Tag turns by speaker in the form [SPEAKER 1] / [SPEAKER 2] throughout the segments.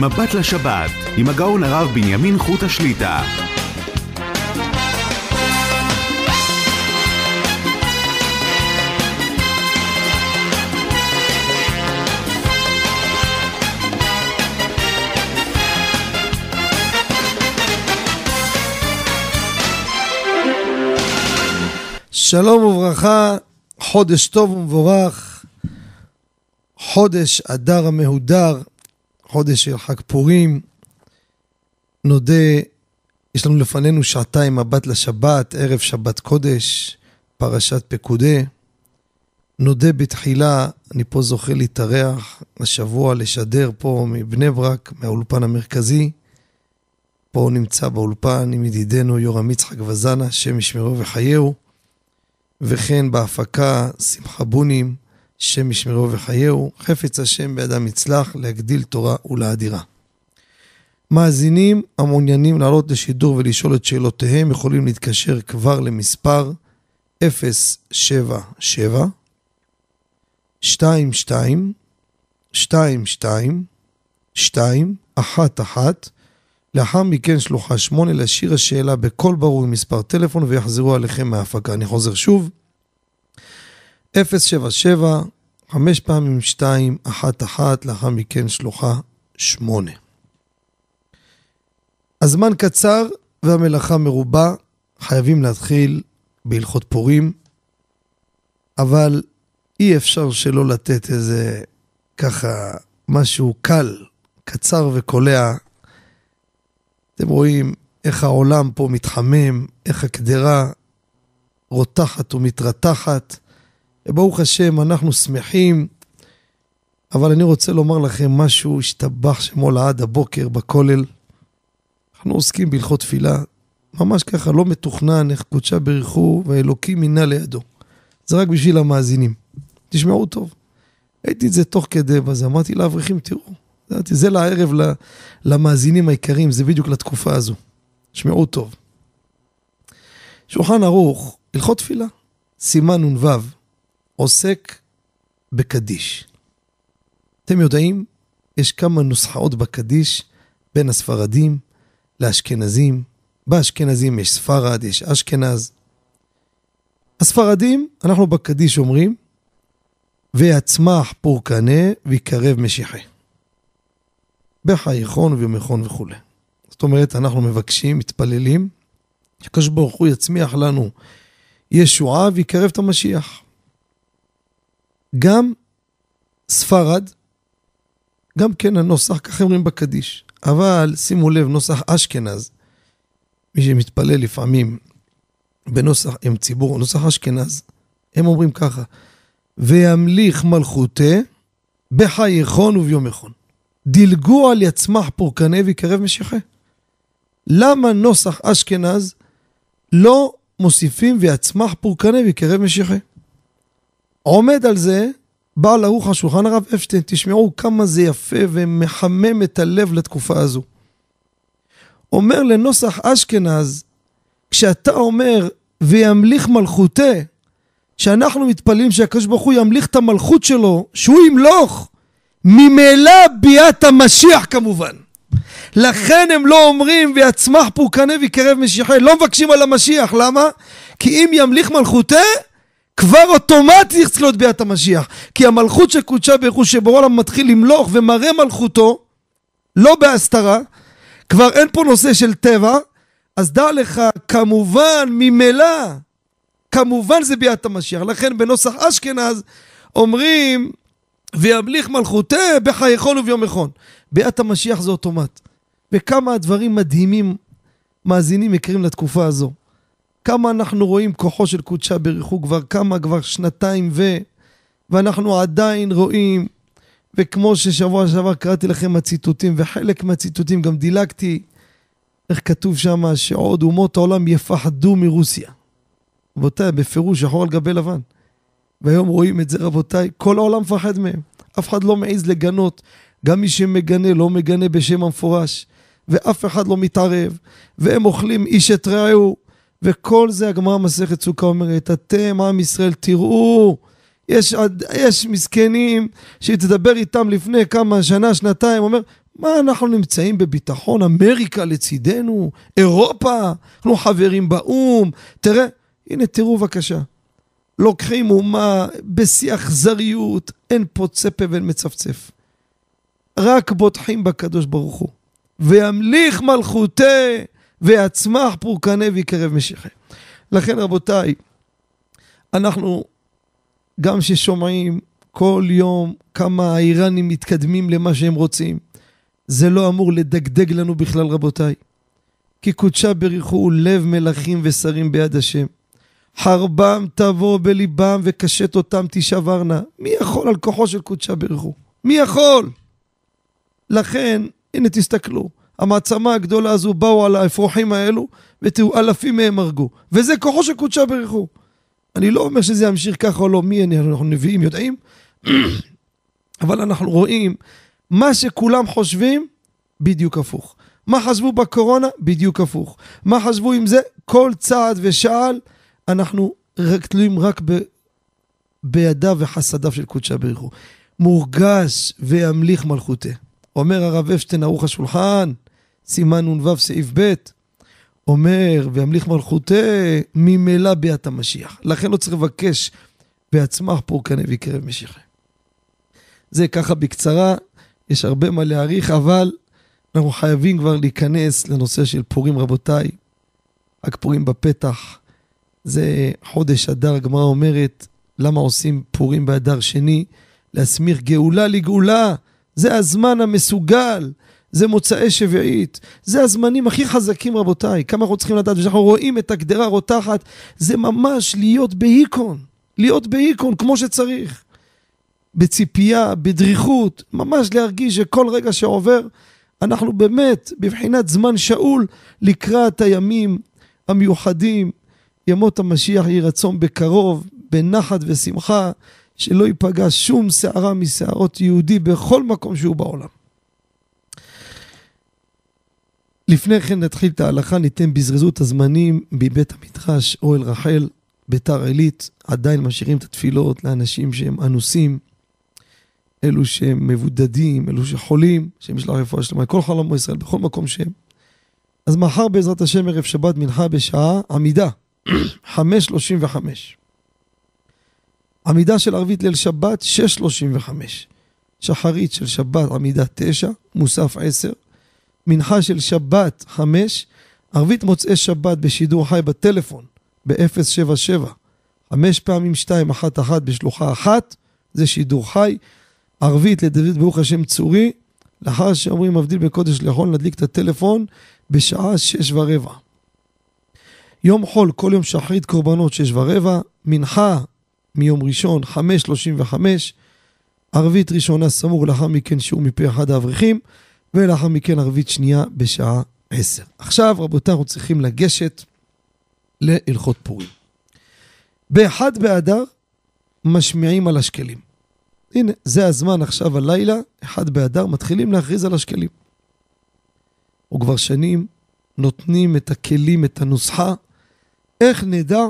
[SPEAKER 1] מבט לשבת, עם הגאון הרב בנימין חוט השליטה.
[SPEAKER 2] שלום וברכה, חודש טוב ומבורך, חודש אדר המהודר, חודש של חג פורים. נודה, יש לנו לפנינו שעתיים מבט לשבת, ערב שבת קודש, פרשת פקודי. נודה בתחילה, אני פה זוכה להתארח השבוע, לשדר פה מבני ברק, מהאולפן המרכזי. פה נמצא באולפן עם ידידנו יורם יצחק וזנה, השם ישמרו וחייהו. וכן בהפקה שמחה בונים, שם ישמרו וחייהו, חפץ השם בידם יצלח להגדיל תורה ולאדירה. מאזינים המעוניינים לעלות לשידור ולשאול את שאלותיהם יכולים להתקשר כבר למספר 077 22 22 2 1 1 לאחר מכן שלוחה 8 להשאיר השאלה בקול ברור עם מספר טלפון ויחזרו עליכם מההפקה. אני חוזר שוב, 077, 5 פעמים 2, 1 1, לאחר מכן שלוחה 8. הזמן קצר והמלאכה מרובה, חייבים להתחיל בהלכות פורים, אבל אי אפשר שלא לתת איזה ככה משהו קל, קצר וקולע אתם רואים איך העולם פה מתחמם, איך הקדרה רותחת ומתרתחת. וברוך השם, אנחנו שמחים, אבל אני רוצה לומר לכם משהו, השתבח שמו לעד הבוקר בכולל. אנחנו עוסקים בהלכות תפילה, ממש ככה, לא מתוכנן, איך קודשה ברכו והאלוקים מינה לידו. זה רק בשביל המאזינים. תשמעו טוב. ראיתי את זה תוך כדי בזה, אמרתי לאברכים, תראו, ידעתי, זה לערב למאזינים העיקריים, זה בדיוק לתקופה הזו. שמעו טוב. שולחן ערוך, הלכות תפילה, סימן נ"ו, עוסק בקדיש. אתם יודעים, יש כמה נוסחאות בקדיש בין הספרדים לאשכנזים. באשכנזים יש ספרד, יש אשכנז. הספרדים, אנחנו בקדיש אומרים, ויצמח פורקנה ויקרב משיחי. בחייכון וביומכון וכולי. זאת אומרת, אנחנו מבקשים, מתפללים, שקדוש ברוך הוא יצמיח לנו ישועה ויקרב את המשיח. גם ספרד, גם כן הנוסח, ככה אומרים בקדיש. אבל שימו לב, נוסח אשכנז, מי שמתפלל לפעמים בנוסח, עם ציבור, נוסח אשכנז, הם אומרים ככה, וימליך מלכותה בחייכון וביומכון. דילגו על יצמח פורקנה ויקרב משיחה. למה נוסח אשכנז לא מוסיפים ויצמח פורקנה ויקרב משיחה? עומד על זה בעל ערוך השולחן הרב אפשטיין, תשמעו כמה זה יפה ומחמם את הלב לתקופה הזו. אומר לנוסח אשכנז, כשאתה אומר וימליך מלכותה, שאנחנו מתפללים שהקדוש ברוך הוא ימליך את המלכות שלו, שהוא ימלוך, ממילא ביאת המשיח כמובן. לכן הם לא אומרים ויצמח פורקנה ויקרב משיחי, לא מבקשים על המשיח, למה? כי אם ימליך מלכותה, כבר אוטומטית צריך להיות ביאת המשיח. כי המלכות של קודשה ברוך הוא שבורא עולם מתחיל למלוך ומראה מלכותו, לא בהסתרה, כבר אין פה נושא של טבע, אז דע לך, כמובן, ממילא, כמובן זה ביאת המשיח. לכן בנוסח אשכנז אומרים וימליך מלכותה בחייכון וביומכון. ביאת המשיח זה אוטומט. וכמה הדברים מדהימים מאזינים יקרים לתקופה הזו. כמה אנחנו רואים כוחו של קודשה בריחו כבר כמה, כבר שנתיים ו... ואנחנו עדיין רואים, וכמו ששבוע שעבר קראתי לכם הציטוטים, וחלק מהציטוטים גם דילגתי, איך כתוב שם שעוד אומות העולם יפחדו מרוסיה. רבותיי, בפירוש שחור על גבי לבן. והיום רואים את זה רבותיי, כל העולם מפחד מהם. אף אחד לא מעז לגנות. גם מי שמגנה לא מגנה בשם המפורש. ואף אחד לא מתערב. והם אוכלים איש את רעהו. וכל זה הגמרא מסכת סוכה אומרת, אתם עם ישראל תראו, יש, יש מסכנים שתדבר איתם לפני כמה שנה, שנתיים, אומר, מה, אנחנו נמצאים בביטחון, אמריקה לצידנו, אירופה, אנחנו חברים באו"ם. תראה, הנה, תראו בבקשה. לוקחים אומה בשיא אכזריות, אין פוצה פה ואין מצפצף. רק בוטחים בקדוש ברוך הוא. וימליך מלכותי, ויצמח פורקנה ויקרב משיחי. לכן רבותיי, אנחנו גם ששומעים כל יום כמה האיראנים מתקדמים למה שהם רוצים, זה לא אמור לדגדג לנו בכלל רבותיי. כי קודשה בריחו לב מלכים ושרים ביד השם. חרבם תבוא בליבם וקשת אותם תשברנה. מי יכול על כוחו של קודשה בריחו? מי יכול? לכן, הנה תסתכלו, המעצמה הגדולה הזו באו על האפרוחים האלו, ותראו, אלפים מהם הרגו. וזה כוחו של קודשה בריחו. אני לא אומר שזה ימשיך ככה או לא, מי אני, אנחנו נביאים, יודעים? אבל אנחנו רואים, מה שכולם חושבים, בדיוק הפוך. מה חשבו בקורונה? בדיוק הפוך. מה חשבו עם זה? כל צעד ושעל, אנחנו רק תלויים רק ב, בידיו וחסדיו של קודשא בריחו. מורגש וימליך מלכותה. אומר הרב אפשטיין ערוך השולחן, סימן נ"ו סעיף ב', אומר, וימליך מלכותה ממילא ביאת המשיח. לכן לא צריך לבקש ויצמח פורקנה ויקרב משיחי. זה ככה בקצרה, יש הרבה מה להעריך, אבל אנחנו חייבים כבר להיכנס לנושא של פורים רבותיי. רק פורים בפתח. זה חודש אדר, הגמרא אומרת, למה עושים פורים באדר שני? להסמיך גאולה לגאולה. זה הזמן המסוגל, זה מוצאי שביעית, זה הזמנים הכי חזקים רבותיי. כמה אנחנו צריכים לדעת, כשאנחנו רואים את הגדרה רותחת, זה ממש להיות בהיקון, להיות בהיקון כמו שצריך. בציפייה, בדריכות, ממש להרגיש שכל רגע שעובר, אנחנו באמת בבחינת זמן שאול לקראת הימים המיוחדים, ימות המשיח יהי רצון בקרוב, בנחת ושמחה, שלא ייפגע שום שערה משערות יהודי בכל מקום שהוא בעולם. לפני כן נתחיל את ההלכה, ניתן בזרזות הזמנים מבית המדרש, אוהל רחל, ביתר עילית, עדיין משאירים את התפילות לאנשים שהם אנוסים, אלו שהם מבודדים, אלו שחולים, שהם ישלח רפואה שלמה, כל חלום ישראל, בכל מקום שהם. אז מחר בעזרת השם ערב שבת מנחה בשעה עמידה, 5.35. עמידה של ערבית ליל שבת, 6.35. שחרית של שבת, עמידה 9, מוסף 10. מנחה של שבת, 5. ערבית מוצאי שבת בשידור חי בטלפון, ב-077. חמש פעמים 2, 1, 1 בשלוחה 1, זה שידור חי. ערבית לדוד ברוך השם צורי, לאחר שאומרים מבדיל בין קודש לחול, נדליק את הטלפון בשעה שש ורבע. יום חול, כל יום שחרית קורבנות שש ורבע, מנחה מיום ראשון, חמש שלושים וחמש, ערבית ראשונה סמוך, לאחר מכן שיעור מפי אחד האברכים, ולאחר מכן ערבית שנייה בשעה עשר. עכשיו, רבותיי, אנחנו צריכים לגשת להלכות פורים. באחד באדר משמיעים על השקלים. הנה, זה הזמן עכשיו הלילה, אחד באדר, מתחילים להכריז על השקלים. וכבר שנים נותנים את הכלים, את הנוסחה, איך נדע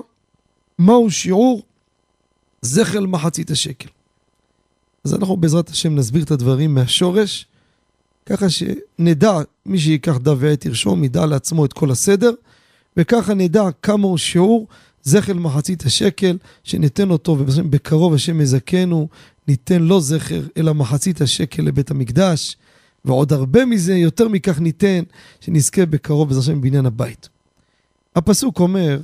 [SPEAKER 2] מהו שיעור זכר מחצית השקל. אז אנחנו בעזרת השם נסביר את הדברים מהשורש, ככה שנדע, מי שיקח דף ועט ירשום, ידע לעצמו את כל הסדר, וככה נדע כמה הוא שיעור זכר מחצית השקל, שניתן אותו, ובקרוב השם יזכנו, ניתן לא זכר, אלא מחצית השקל לבית המקדש, ועוד הרבה מזה, יותר מכך ניתן, שנזכה בקרוב בעזרת השם בבניין הבית. הפסוק אומר,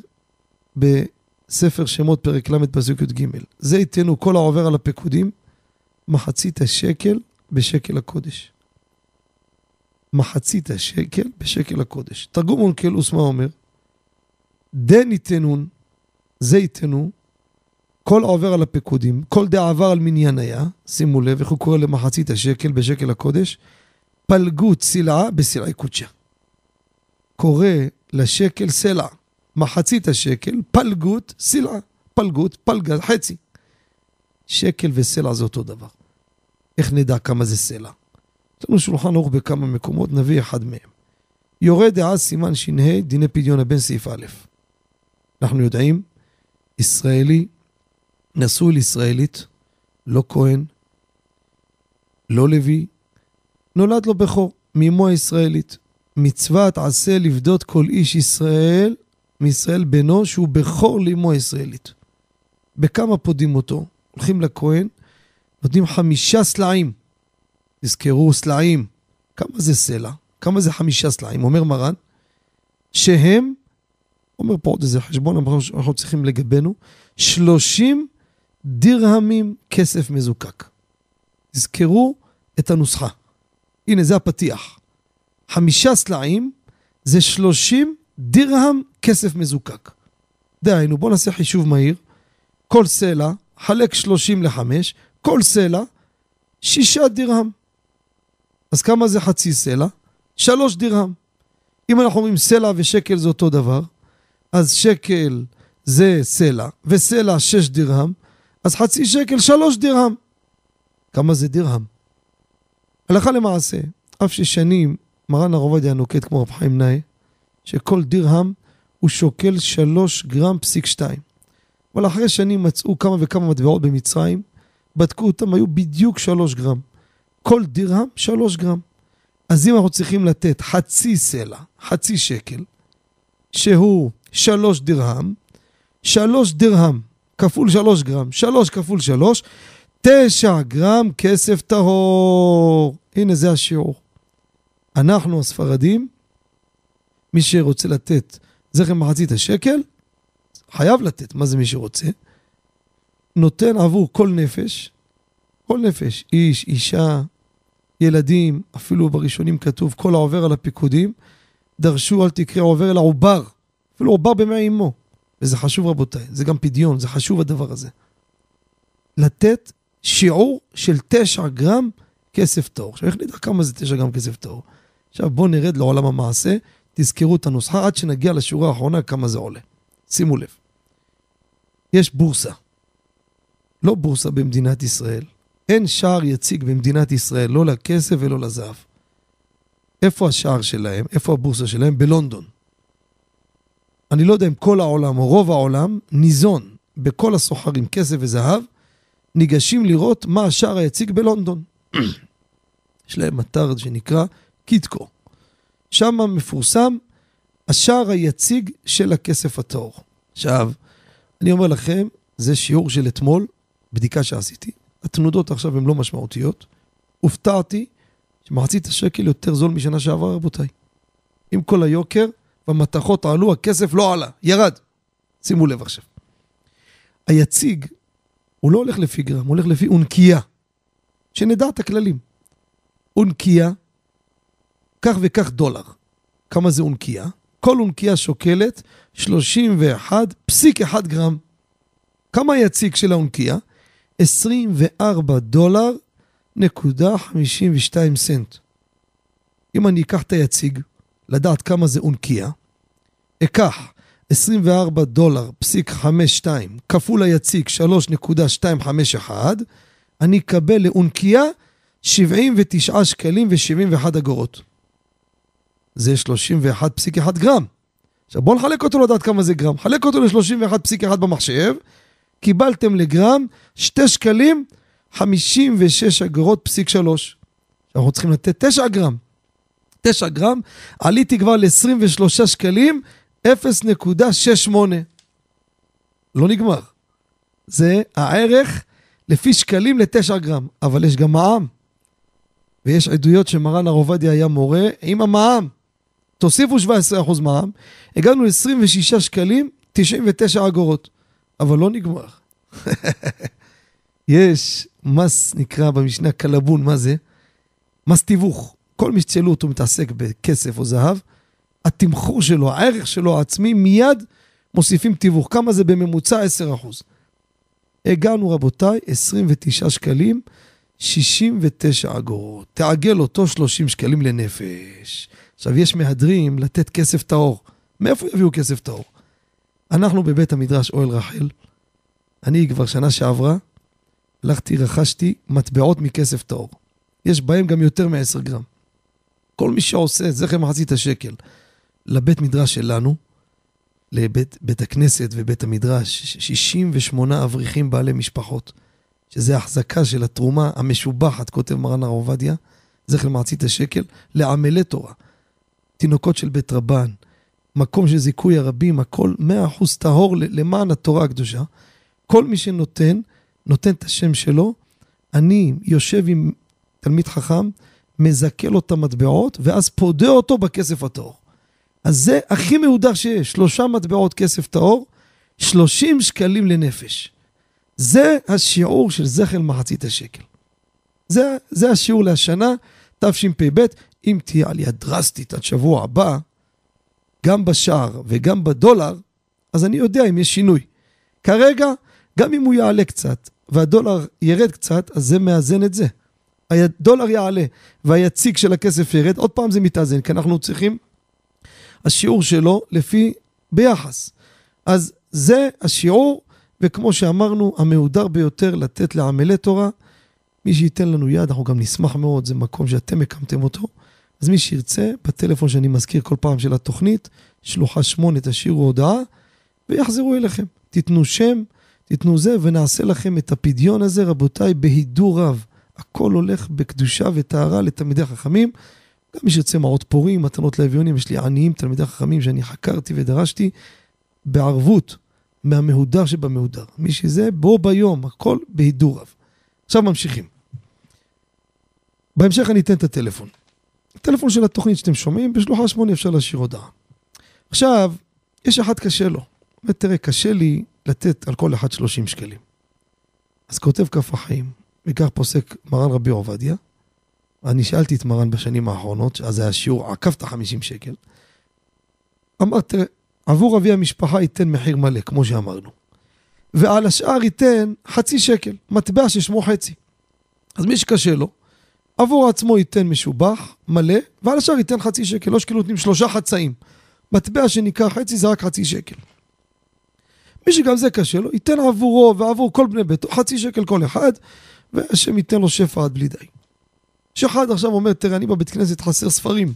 [SPEAKER 2] בספר שמות פרק ל' פסוק י"ג, זה ייתנו כל העובר על הפקודים, מחצית השקל בשקל הקודש. מחצית השקל בשקל הקודש. תרגום אונקלוס מה אומר? דן ייתנון, זה ייתנו, כל עובר על הפקודים, כל דעבר על מניין היה, שימו לב איך הוא קורא למחצית השקל בשקל הקודש, פלגות סלעה בסלעי קודשה. קורא לשקל סלע, מחצית השקל, פלגות סלעה, פלגות, פלגה, חצי. שקל וסלע זה אותו דבר. איך נדע כמה זה סלע? יש לנו שולחן ערוך בכמה מקומות, נביא אחד מהם. יורה דעה סימן ש"ה, דיני פדיון הבן סעיף א'. אנחנו יודעים, ישראלי נשוי לישראלית, לא כהן, לא לוי, נולד לו בכור. מאמו הישראלית. מצוות עשה לפדות כל איש ישראל, מישראל בנו, שהוא בכור לאמו הישראלית. בכמה פודים אותו? הולכים לכהן, נותנים חמישה סלעים. תזכרו, סלעים. כמה זה סלע? כמה זה חמישה סלעים? אומר מרן, שהם, אומר פה עוד איזה חשבון, אנחנו צריכים לגבינו, שלושים דירהמים כסף מזוקק. תזכרו את הנוסחה. הנה, זה הפתיח. חמישה סלעים זה שלושים דירהם כסף מזוקק. דהיינו, בואו נעשה חישוב מהיר. כל סלע, חלק שלושים לחמש, כל סלע, שישה דירהם. אז כמה זה חצי סלע? שלוש דירהם. אם אנחנו אומרים סלע ושקל זה אותו דבר, אז שקל זה סלע, וסלע שש דירהם, אז חצי שקל שלוש דירהם. כמה זה דירהם? הלכה למעשה, אף ששנים מרן הרב עובדיה נוקט כמו רב חיים נאי, שכל דירהם הוא שוקל שלוש גרם פסיק שתיים. אבל אחרי שנים מצאו כמה וכמה מטבעות במצרים, בדקו אותם, היו בדיוק שלוש גרם. כל דירהם שלוש גרם. אז אם אנחנו צריכים לתת חצי סלע, חצי שקל, שהוא שלוש דירהם, שלוש דירהם כפול שלוש גרם, שלוש כפול שלוש, תשע גרם כסף טהור. הנה זה השיעור. אנחנו הספרדים, מי שרוצה לתת זכר מחצית השקל, חייב לתת, מה זה מי שרוצה? נותן עבור כל נפש, כל נפש, איש, אישה, ילדים, אפילו בראשונים כתוב, כל העובר על הפיקודים, דרשו אל תקרא עובר אל העובר, אפילו עובר במי אמו. וזה חשוב רבותיי, זה גם פדיון, זה חשוב הדבר הזה. לתת שיעור של תשע גרם כסף טהור. עכשיו איך נדע כמה זה תשע גרם כסף טהור? עכשיו בואו נרד לעולם המעשה, תזכרו את הנוסחה עד שנגיע לשורה האחרונה כמה זה עולה. שימו לב. יש בורסה. לא בורסה במדינת ישראל. אין שער יציג במדינת ישראל, לא לכסף ולא לזהב. איפה השער שלהם? איפה הבורסה שלהם? בלונדון. אני לא יודע אם כל העולם או רוב העולם ניזון בכל הסוחרים כסף וזהב, ניגשים לראות מה השער היציג בלונדון. יש להם אתר שנקרא קיטקו. שם מפורסם השער היציג של הכסף הטהור. עכשיו, אני אומר לכם, זה שיעור של אתמול, בדיקה שעשיתי. התנודות עכשיו הן לא משמעותיות. הופתעתי שמחצית השקל יותר זול משנה שעברה, רבותיי. עם כל היוקר והמתכות עלו, הכסף לא עלה, ירד. שימו לב עכשיו. היציג, הוא לא הולך לפי גרם, הוא הולך לפי אונקייה. שנדע את הכללים. אונקייה, כך וכך דולר. כמה זה אונקייה? כל אונקייה שוקלת 31.1 גרם. כמה היציג של האונקייה? 24 דולר נקודה 52 סנט. אם אני אקח את היציג, לדעת כמה זה אונקייה, אקח 24 דולר פסיק 52 כפול היציג 3.251, אני אקבל לאונקייה 79 שקלים ו-71 אגורות. זה 31.1 גרם. עכשיו בואו נחלק אותו לדעת כמה זה גרם. חלק אותו ל-31.1 במחשב, קיבלתם לגרם 2 שקלים 56 אגורות פסיק 3. אנחנו צריכים לתת 9 גרם. 9 גרם, עליתי כבר ל-23 שקלים 0.68. לא נגמר. זה הערך לפי שקלים ל-9 גרם, אבל יש גם מע"מ. ויש עדויות שמרן הר עובדיה היה מורה עם המע"מ. תוסיפו 17% מע"מ, הגענו ל-26 שקלים 99 אגורות. אבל לא נגמר. יש מס, נקרא במשנה קלבון, מה זה? מס תיווך. כל מי שתשאלו אותו מתעסק בכסף או זהב, התמחור שלו, הערך שלו העצמי, מיד מוסיפים תיווך. כמה זה בממוצע? 10%. הגענו, רבותיי, 29 שקלים, 69 אגורות. תעגל אותו 30 שקלים לנפש. עכשיו, יש מהדרים לתת כסף טהור. מאיפה יביאו כסף טהור? אנחנו בבית המדרש אוהל רחל, אני כבר שנה שעברה, הלכתי, רכשתי מטבעות מכסף טהור. יש בהם גם יותר מ-10 גרם. כל מי שעושה זכר מחצית השקל לבית מדרש שלנו, לבית בית הכנסת ובית המדרש, 68 אברכים בעלי משפחות, שזה החזקה של התרומה המשובחת, כותב מרן הר עובדיה, זכר למחצית השקל, לעמלי תורה. תינוקות של בית רבן, מקום של זיכוי הרבים, הכל מאה אחוז טהור למען התורה הקדושה. כל מי שנותן, נותן את השם שלו. אני יושב עם תלמיד חכם, מזכה לו את המטבעות, ואז פודה אותו בכסף הטהור. אז זה הכי מהודר שיש, שלושה מטבעות כסף טהור, 30 שקלים לנפש. זה השיעור של זכר מחצית השקל. זה, זה השיעור לשנה, תשפ"ב. אם תהיה עלייה דרסטית עד שבוע הבא, גם בשער וגם בדולר, אז אני יודע אם יש שינוי. כרגע, גם אם הוא יעלה קצת והדולר ירד קצת, אז זה מאזן את זה. הדולר יעלה והיציג של הכסף ירד, עוד פעם זה מתאזן, כי אנחנו צריכים, השיעור שלו לפי ביחס. אז זה השיעור, וכמו שאמרנו, המהודר ביותר לתת לעמלי תורה. מי שייתן לנו יד, אנחנו גם נשמח מאוד, זה מקום שאתם הקמתם אותו. אז מי שירצה, בטלפון שאני מזכיר כל פעם של התוכנית, שלוחה שמונה, תשאירו הודעה ויחזרו אליכם. תיתנו שם, תיתנו זה, ונעשה לכם את הפדיון הזה, רבותיי, בהידור רב. הכל הולך בקדושה וטהרה לתלמידי חכמים. גם מי שירצה מעות פורים, מתנות לאביונים, יש לי עניים, תלמידי חכמים שאני חקרתי ודרשתי, בערבות מהמהודר שבמהודר. מי שזה, בו ביום, הכל בהידור רב. עכשיו ממשיכים. בהמשך אני אתן את הטלפון. הטלפון של התוכנית שאתם שומעים, בשלוחה שמונה אפשר להשאיר הודעה. עכשיו, יש אחד קשה לו. אומר, תראה, קשה לי לתת על כל אחד 30 שקלים. אז כותב כף החיים, וכך פוסק מרן רבי עובדיה. אני שאלתי את מרן בשנים האחרונות, אז היה שיעור, עקבת 50 שקל. אמר, תראה, עבור אבי המשפחה ייתן מחיר מלא, כמו שאמרנו. ועל השאר ייתן חצי שקל, מטבע ששמו חצי. אז מי שקשה לו, עבור עצמו ייתן משובח, מלא, ועל השאר ייתן חצי שקל, לא שכאילו נותנים שלושה חצאים. מטבע שנקרא חצי זה רק חצי שקל. מי שגם זה קשה לו, ייתן עבורו ועבור כל בני ביתו חצי שקל כל אחד, והשם ייתן לו שפע עד בלי די. שאחד עכשיו אומר, תראה, אני בבית כנסת חסר ספרים.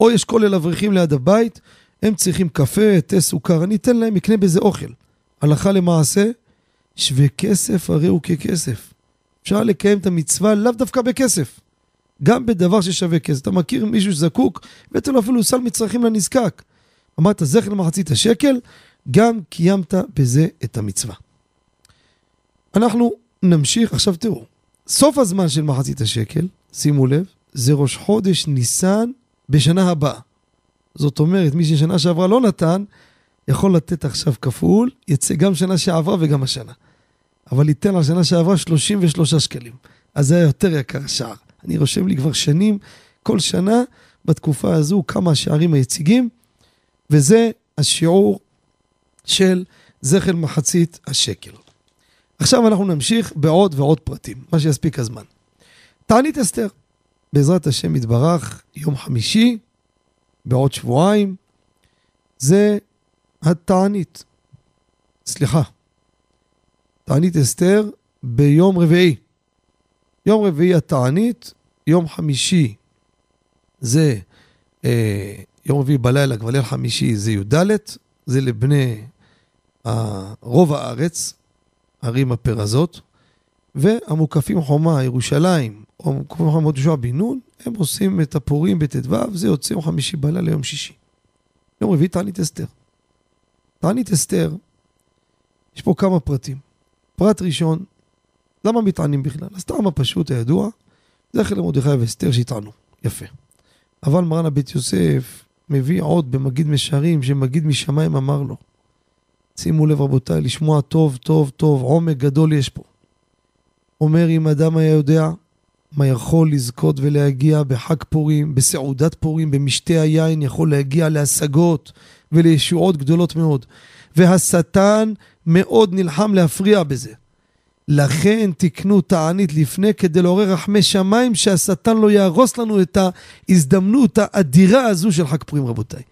[SPEAKER 2] או יש כולל אברכים ליד הבית, הם צריכים קפה, תה, סוכר, אני אתן להם, יקנה בזה אוכל. הלכה למעשה, שווה כסף הרי הוא ככסף. אפשר לקיים את המצווה לאו דווקא בכסף, גם בדבר ששווה כסף. אתה מכיר מישהו שזקוק, ותן לו אפילו סל מצרכים לנזקק. אמרת זכר למחצית השקל, גם קיימת בזה את המצווה. אנחנו נמשיך, עכשיו תראו, סוף הזמן של מחצית השקל, שימו לב, זה ראש חודש ניסן בשנה הבאה. זאת אומרת, מי ששנה שעברה לא נתן, יכול לתת עכשיו כפול, יצא גם שנה שעברה וגם השנה. אבל ייתן על שנה שעברה 33 שקלים. אז זה היה יותר יקר השער. אני רושם לי כבר שנים, כל שנה, בתקופה הזו, כמה השערים היציגים, וזה השיעור של זכר מחצית השקל. עכשיו אנחנו נמשיך בעוד ועוד פרטים, מה שיספיק הזמן. תענית אסתר, בעזרת השם יתברך, יום חמישי, בעוד שבועיים, זה התענית. סליחה, תענית אסתר ביום רביעי. יום רביעי התענית, יום חמישי זה, אה, יום רביעי בלילה, כבר ליל חמישי זה י"ד, זה לבני אה, רוב הארץ, ערים הפרזות, והמוקפים חומה, ירושלים, או מוקפים חומה יהושע בן נון, הם עושים את הפורים בט"ו, זה יוצא יום חמישי בלילה ליום שישי. יום רביעי תענית אסתר. תענית אסתר, יש פה כמה פרטים. פרט ראשון, למה מתענים בכלל? אז טעם הפשוט הידוע, זכר למרדכי ואסתר שיטענו. יפה. אבל מרן הבית יוסף מביא עוד במגיד משרים שמגיד משמיים אמר לו. שימו לב רבותיי, לשמוע טוב טוב טוב, עומק גדול יש פה. אומר אם אדם היה יודע מה יכול לזכות ולהגיע בחג פורים, בסעודת פורים, במשתה היין, יכול להגיע להשגות ולישועות גדולות מאוד. והשטן מאוד נלחם להפריע בזה. לכן תקנו תענית לפני כדי לעורר רחמי שמיים שהשטן לא יהרוס לנו את ההזדמנות האדירה הזו של חג פורים רבותיי.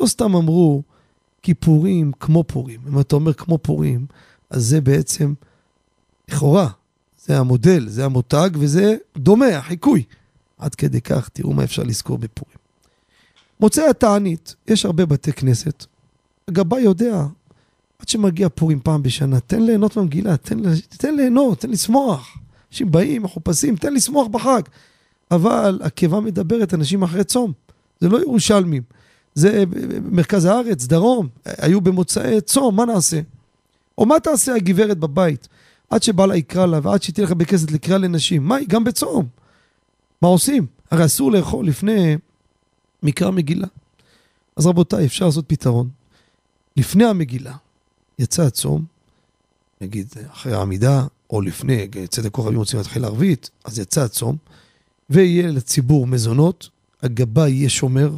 [SPEAKER 2] לא סתם אמרו כי פורים כמו פורים. אם אתה אומר כמו פורים, אז זה בעצם לכאורה, זה המודל, זה המותג וזה דומה, החיקוי. עד כדי כך, תראו מה אפשר לזכור בפורים. מוצאי התענית, יש הרבה בתי כנסת. הגבאי יודע, עד שמגיע פורים פעם בשנה, תן ליהנות מהמגילה, תן, תן ליהנות, תן לשמוח. אנשים באים, מחופשים, תן לשמוח בחג. אבל הקיבה מדברת אנשים אחרי צום. זה לא ירושלמים. זה מרכז הארץ, דרום, היו במוצאי צום, מה נעשה? או מה תעשה הגברת בבית? עד שבעלה יקרא לה ועד שתהיה לך בכסת לקרוא לנשים. מה, היא גם בצום. מה עושים? הרי אסור לאכול לפני מקרא מגילה. אז רבותיי, אפשר לעשות פתרון. לפני המגילה יצא הצום, נגיד אחרי העמידה, או לפני, צדק כוכבים רוצים להתחיל ערבית, אז יצא הצום, ויהיה לציבור מזונות, הגבאי יהיה שומר,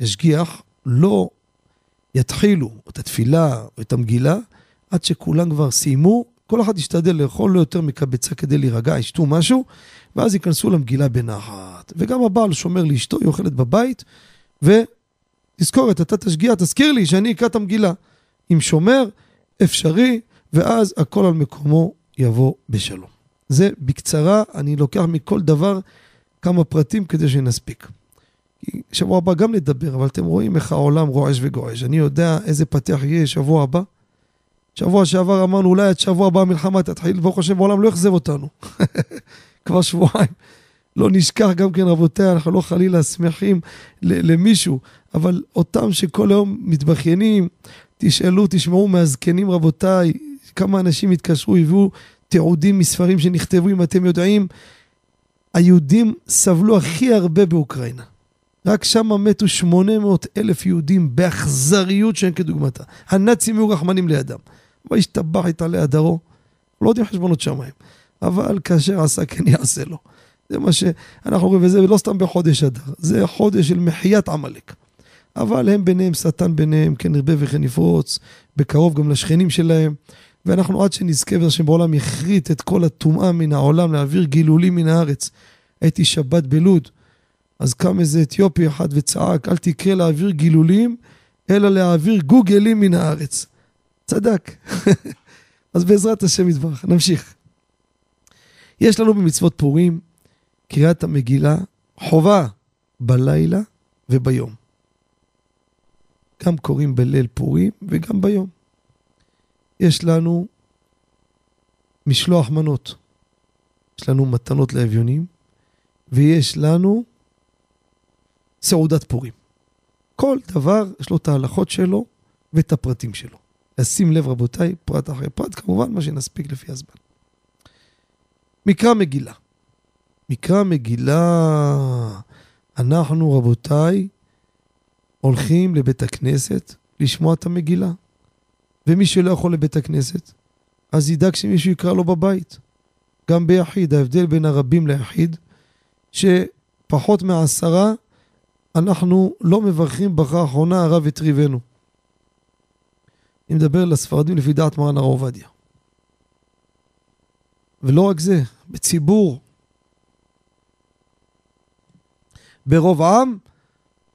[SPEAKER 2] ישגיח, לא יתחילו את התפילה או את המגילה, עד שכולם כבר סיימו, כל אחד ישתדל לאכול לא יותר מקבצה כדי להירגע, ישתו משהו, ואז ייכנסו למגילה בנחת. וגם הבעל שומר לאשתו, היא אוכלת בבית, ותזכורת, אתה תשגיע, תזכיר לי שאני אקרא את המגילה. עם שומר, אפשרי, ואז הכל על מקומו יבוא בשלום. זה בקצרה, אני לוקח מכל דבר כמה פרטים כדי שנספיק. שבוע הבא גם נדבר, אבל אתם רואים איך העולם רועש וגועש. אני יודע איזה פתח יהיה שבוע הבא. שבוע שעבר אמרנו, אולי עד שבוע הבא המלחמה תתחיל, ברוך השם, העולם לא יאכזב אותנו. כבר שבועיים. לא נשכח גם כן, רבותיי, אנחנו לא חלילה שמחים למישהו, אבל אותם שכל היום מתבכיינים, תשאלו, תשמעו מהזקנים, רבותיי, כמה אנשים התקשרו, הביאו תיעודים מספרים שנכתבו, אם אתם יודעים, היהודים סבלו הכי הרבה באוקראינה. רק שם מתו 800 אלף יהודים באכזריות שאין כדוגמתה. הנאצים היו רחמנים לידם. וישתבח את עלי הדרו. לא יודעים חשבונות שמיים. אבל כאשר עשה כן יעשה לו. זה מה שאנחנו רואים, וזה לא סתם בחודש אדר, זה חודש של מחיית עמלק. אבל הם ביניהם, שטן ביניהם, כן ירבה וכן יפרוץ, בקרוב גם לשכנים שלהם. ואנחנו עד שנזכה וזה בעולם יכרית את כל הטומאה מן העולם, להעביר גילולים מן הארץ. הייתי שבת בלוד, אז קם איזה אתיופי אחד וצעק, אל תקרא להעביר גילולים, אלא להעביר גוגלים מן הארץ. צדק. אז בעזרת השם יתברך, נמשיך. יש לנו במצוות פורים קריאת המגילה חובה בלילה וביום. גם קוראים בליל פורים וגם ביום. יש לנו משלוח מנות. יש לנו מתנות לאביונים, ויש לנו סעודת פורים. כל דבר יש לו את ההלכות שלו ואת הפרטים שלו. לשים לב רבותיי, פרט אחרי פרט, כמובן מה שנספיק לפי הזמן. מקרא מגילה. מקרא מגילה, אנחנו רבותיי הולכים לבית הכנסת לשמוע את המגילה. ומי שלא יכול לבית הכנסת, אז ידאג שמישהו יקרא לו בבית. גם ביחיד, ההבדל בין הרבים ליחיד, שפחות מעשרה אנחנו לא מברכים ברכה אחרונה הרב הטריבנו. אני מדבר לספרדים לפי דעת מרן הרב עובדיה. ולא רק זה, בציבור. ברוב עם,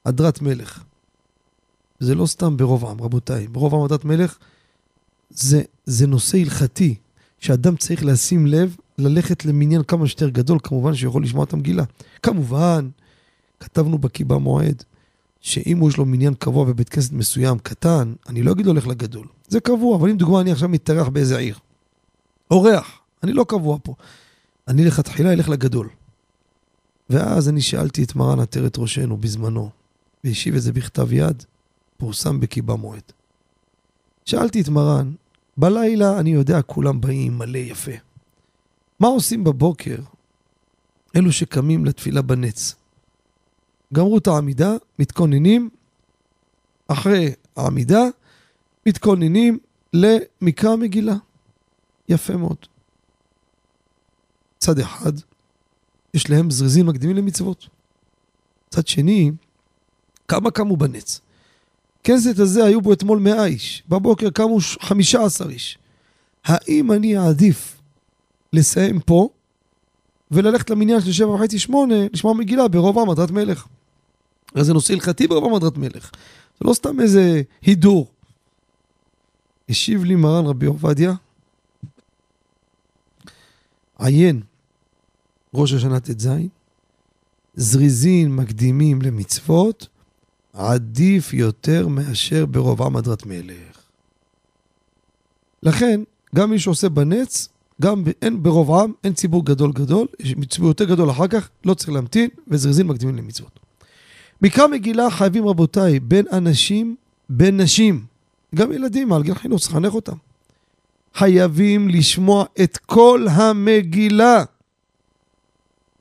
[SPEAKER 2] הדרת מלך. זה לא סתם ברוב עם, רבותיי. ברוב עם הדרת מלך זה, זה נושא הלכתי, שאדם צריך לשים לב, ללכת למניין כמה שיותר גדול, כמובן שיכול לשמוע את המגילה. כמובן, כתבנו בקיבה מועד, שאם יש לו מניין קבוע בבית כנסת מסוים, קטן, אני לא אגיד לו לך לגדול. זה קבוע, אבל אם דוגמה אני עכשיו מתארח באיזה עיר. אורח, אני לא קבוע פה. אני לכתחילה אלך לגדול. ואז אני שאלתי את מרן עטרת ראשנו בזמנו, והשיב את זה בכתב יד, פורסם בקיבה מועד. שאלתי את מרן, בלילה אני יודע כולם באים מלא יפה. מה עושים בבוקר אלו שקמים לתפילה בנץ? גמרו את העמידה, מתכוננים, אחרי העמידה, מתכוננים למקרא מגילה. יפה מאוד. צד אחד, יש להם זריזים מקדימים למצוות. צד שני, כמה קמו בנץ? כנסת הזה היו בו אתמול מאה איש, בבוקר קמו חמישה עשר איש. האם אני אעדיף לסיים פה וללכת למניין של שבע וחצי שמונה, לשמוע מגילה ברוב עם הדרת מלך? הרי זה נושא הלכתי ברוב עם הדרת מלך. זה לא סתם איזה הידור. השיב לי מרן רבי עובדיה, עיין ראש השנה ט"ז, זריזין מקדימים למצוות, עדיף יותר מאשר ברוב עם הדרת מלך. לכן, גם מי שעושה בנץ, גם אין ברוב עם, אין ציבור גדול גדול, יש ציבור יותר גדול אחר כך, לא צריך להמתין, וזריזין מקדימים למצוות. מקרא מגילה חייבים רבותיי, בין אנשים, בין נשים, גם ילדים מעל גיל חינוך, צריך לחנך אותם. חייבים לשמוע את כל המגילה.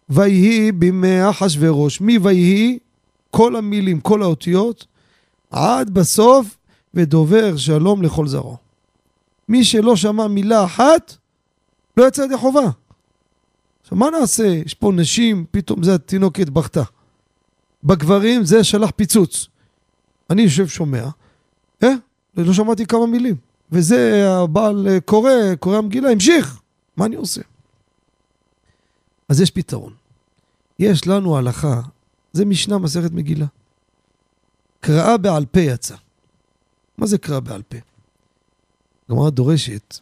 [SPEAKER 2] ויהי בימי אחשורוש, מויהי, כל המילים, כל האותיות, עד בסוף, ודובר שלום לכל זרעו. מי שלא שמע מילה אחת, לא יצא ידי חובה. עכשיו, מה נעשה? יש פה נשים, פתאום זה התינוקת בכתה. בגברים זה שלח פיצוץ. אני יושב שומע, אה? לא שמעתי כמה מילים. וזה הבעל קורא, קורא המגילה, המשיך. מה אני עושה? אז יש פתרון. יש לנו הלכה, זה משנה מסכת מגילה. קראה בעל פה יצא. מה זה קראה בעל פה? הגמרא דורשת,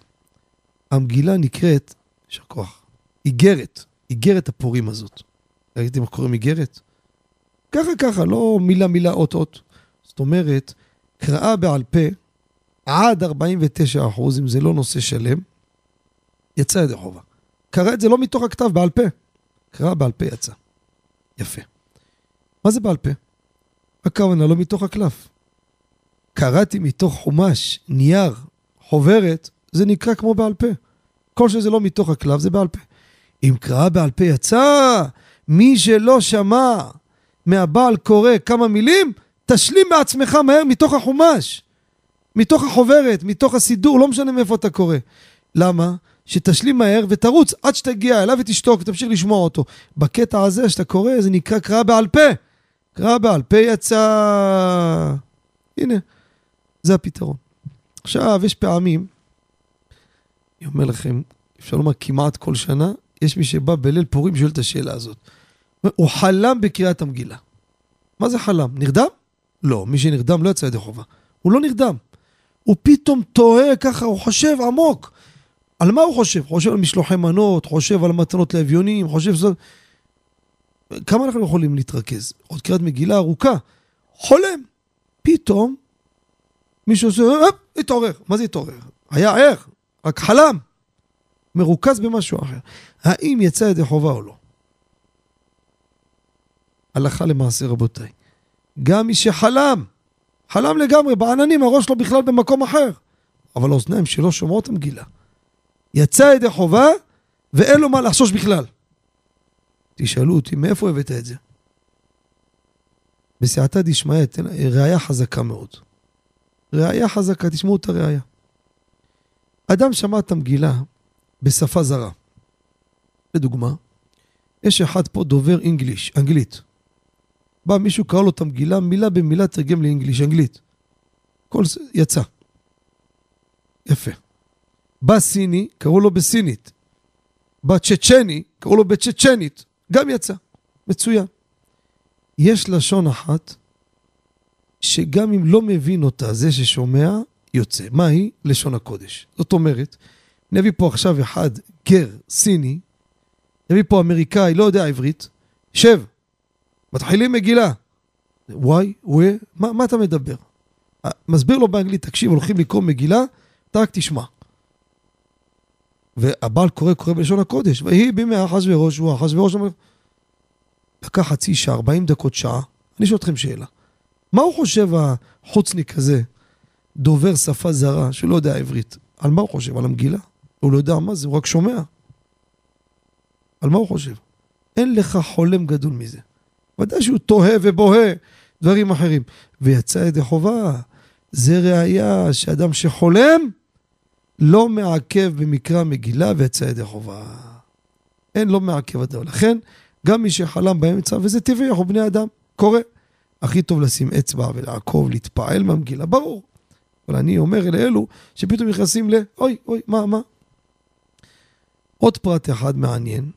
[SPEAKER 2] המגילה נקראת, יישר כוח, איגרת, איגרת הפורים הזאת. ראיתם איך קוראים איגרת? ככה ככה, לא מילה מילה אות אות. זאת אומרת, קראה בעל פה עד 49 אחוז, אם זה לא נושא שלם, יצא ידי חובה. קרא את זה לא מתוך הכתב, בעל פה. קרא בעל פה יצא. יפה. מה זה בעל פה? הכוונה לא מתוך הקלף. קראתי מתוך חומש, נייר, חוברת, זה נקרא כמו בעל פה. כל שזה לא מתוך הקלף זה בעל פה. אם קראה בעל פה יצא, מי שלא שמע מהבעל קורא כמה מילים, תשלים בעצמך מהר מתוך החומש, מתוך החוברת, מתוך הסידור, לא משנה מאיפה אתה קורא. למה? שתשלים מהר ותרוץ עד שתגיע אליו ותשתוק ותמשיך לשמוע אותו. בקטע הזה שאתה קורא, זה נקרא קראה בעל פה. קראה בעל פה יצא... הנה, זה הפתרון. עכשיו, יש פעמים, אני אומר לכם, אפשר לומר כמעט כל שנה, יש מי שבא בליל פורים שואל את השאלה הזאת. הוא חלם בקריאת המגילה. מה זה חלם? נרדם? לא, מי שנרדם לא יצא ידי חובה. הוא לא נרדם. הוא פתאום תוהה ככה, הוא חושב עמוק. על מה הוא חושב? חושב על משלוחי מנות, חושב על מתנות לאביונים, חושב זאת... כמה אנחנו יכולים להתרכז? עוד קריאת מגילה ארוכה. חולם. פתאום מישהו עושה, הופ, התעורר. מה זה התעורר? היה ער, רק חלם. מרוכז במשהו אחר. האם יצא ידי חובה או לא? הלכה למעשה, רבותיי. גם מי שחלם, חלם לגמרי, בעננים, הראש שלו בכלל במקום אחר. אבל האוזניים שלו שומעות המגילה. יצא ידי חובה, ואין לו מה לחשוש בכלל. תשאלו אותי, מאיפה הבאת את זה? בסייעתא דשמיא, ראייה חזקה מאוד. ראייה חזקה, תשמעו את הראייה. אדם שמע את המגילה בשפה זרה. לדוגמה, יש אחד פה דובר אנגליש, אנגלית. בא מישהו, קרא לו את המגילה, מילה במילה תרגם לאנגליש, אנגלית. כל זה יצא. יפה. בא סיני, קראו לו בסינית. בא צ'צ'ני, קראו לו בצ'צ'נית. גם יצא. מצוין. יש לשון אחת שגם אם לא מבין אותה, זה ששומע, יוצא. מהי? לשון הקודש. זאת אומרת, נביא פה עכשיו אחד, גר, סיני, נביא פה אמריקאי, לא יודע עברית, שב, מתחילים מגילה. וואי, וואי, מה, מה אתה מדבר? מסביר לו באנגלית, תקשיב, הולכים לקרוא מגילה, אתה רק תשמע. והבעל קורא, קורא בלשון הקודש, ויהי בימי אחשוורוש, הוא אחשוורוש אומר, לקח חצי שעה, 40 דקות, שעה, אני שואל אתכם שאלה. מה הוא חושב החוצניק הזה, דובר שפה זרה, שלא יודע עברית? על מה הוא חושב? על המגילה? הוא לא יודע מה זה, הוא רק שומע. על מה הוא חושב? אין לך חולם גדול מזה. ודאי שהוא תוהה ובוהה דברים אחרים. ויצא ידי חובה. זה ראייה שאדם שחולם לא מעכב במקרא מגילה ויצא ידי חובה. אין, לא מעכב הדבר. לכן, גם מי שחלם באמצע, וזה טבעי, אנחנו בני אדם, קורה. הכי טוב לשים אצבע ולעקוב, להתפעל מהמגילה, ברור. אבל אני אומר לאלו שפתאום נכנסים ל... אוי, אוי, מה, מה? עוד פרט אחד מעניין.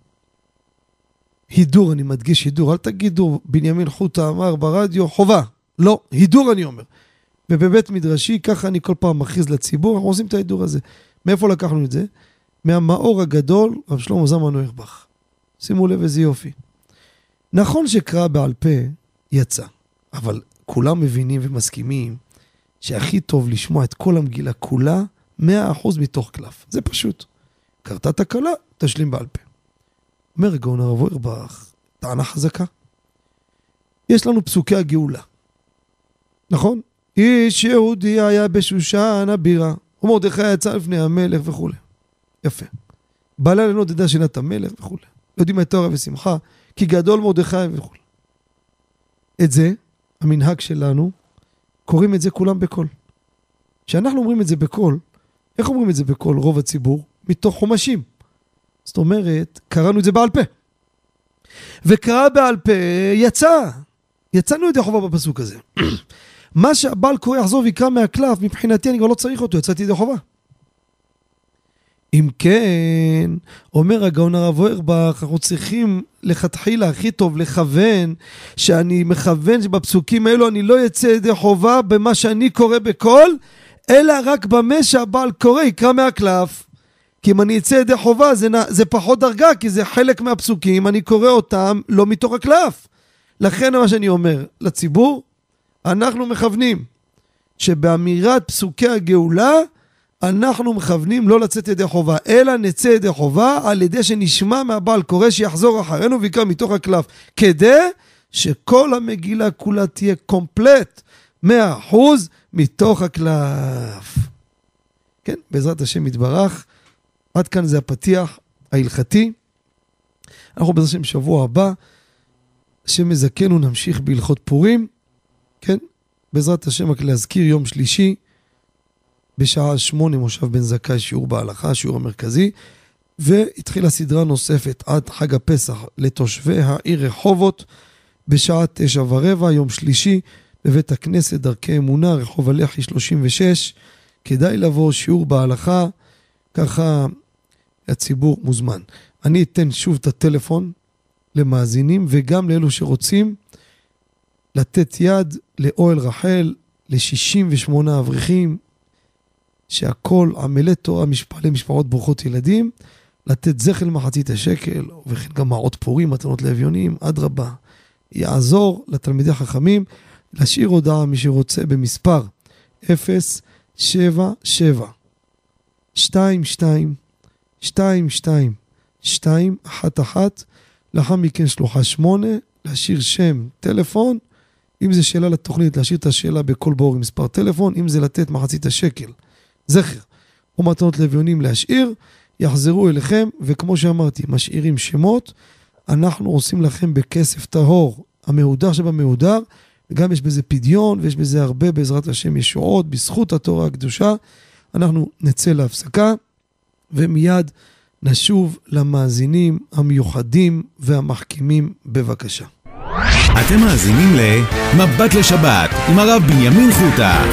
[SPEAKER 2] הידור, אני מדגיש הידור, אל תגידו בנימין חוטה אמר ברדיו, חובה. לא, הידור אני אומר. ובבית מדרשי, ככה אני כל פעם מכריז לציבור, אנחנו עושים את ההידור הזה. מאיפה לקחנו את זה? מהמאור הגדול, רב שלמה זמן נוירבך. שימו לב איזה יופי. נכון שקרא בעל פה יצא, אבל כולם מבינים ומסכימים שהכי טוב לשמוע את כל המגילה כולה, 100% מתוך קלף. זה פשוט. קרתה תקלה, תשלים בעל פה. אומר הגאון הרב אוירבך, טענה חזקה. יש לנו פסוקי הגאולה, נכון? איש יהודי היה בשושן הבירה, ומרדכי יצא לפני המלך וכולי. יפה. בלילה נודדה שינת המלך וכולי. יודעים את תורה ושמחה, כי גדול מרדכי וכולי. את זה, המנהג שלנו, קוראים את זה כולם בקול. כשאנחנו אומרים את זה בקול, איך אומרים את זה בקול רוב הציבור? מתוך חומשים. זאת אומרת, קראנו את זה בעל פה. וקרא בעל פה, יצא. יצאנו ידי חובה בפסוק הזה. מה שהבעל קורא יחזור ויקרא מהקלף, מבחינתי אני כבר לא צריך אותו, יצאתי ידי חובה. אם כן, אומר הגאון הרב אוירבך, אנחנו צריכים לכתחילה הכי טוב לכוון, שאני מכוון שבפסוקים האלו אני לא אצא ידי חובה במה שאני קורא בקול, אלא רק במה שהבעל קורא יקרא מהקלף. כי אם אני אצא ידי חובה זה, זה פחות דרגה, כי זה חלק מהפסוקים, אני קורא אותם לא מתוך הקלף. לכן מה שאני אומר לציבור, אנחנו מכוונים שבאמירת פסוקי הגאולה, אנחנו מכוונים לא לצאת ידי חובה, אלא נצא ידי חובה על ידי שנשמע מהבעל קורא שיחזור אחרינו ויקרא מתוך הקלף, כדי שכל המגילה כולה תהיה קומפלט, מאה אחוז, מתוך הקלף. כן, בעזרת השם יתברך. עד כאן זה הפתיח ההלכתי. אנחנו בעזרת השם שבוע הבא, השם מזכנו, נמשיך בהלכות פורים. בעזרת השם רק להזכיר יום שלישי, בשעה שמונה מושב בן זכאי, שיעור בהלכה, שיעור המרכזי, והתחילה סדרה נוספת עד חג הפסח לתושבי העיר רחובות, בשעה תשע ורבע, יום שלישי, בבית הכנסת דרכי אמונה, רחוב הלח"י 36. כדאי לבוא, שיעור בהלכה, ככה הציבור מוזמן. אני אתן שוב את הטלפון למאזינים וגם לאלו שרוצים לתת יד לאוהל רחל, ל-68 אברכים, שהכל עמלי תורה, משפעלי משפחות ברוכות ילדים, לתת זכר למחצית השקל, וכן גם מעות פורים, מתנות לאביונים, אדרבה. יעזור לתלמידי חכמים להשאיר הודעה, מי שרוצה, במספר 077 22 22 211 לאחר מכן שלוחה 8, להשאיר שם, טלפון, אם זה שאלה לתוכנית, להשאיר את השאלה בכל בור עם מספר טלפון, אם זה לתת מחצית השקל, זכר, או מתנות לוויונים להשאיר, יחזרו אליכם, וכמו שאמרתי, משאירים שמות, אנחנו עושים לכם בכסף טהור, המהודר שבמהודר, וגם יש בזה פדיון, ויש בזה הרבה בעזרת השם ישועות, בזכות התורה הקדושה. אנחנו נצא להפסקה, ומיד נשוב למאזינים המיוחדים והמחכימים בבקשה.
[SPEAKER 1] אתם מאזינים ל"מבט לשבת" עם הרב בנימין חוטה.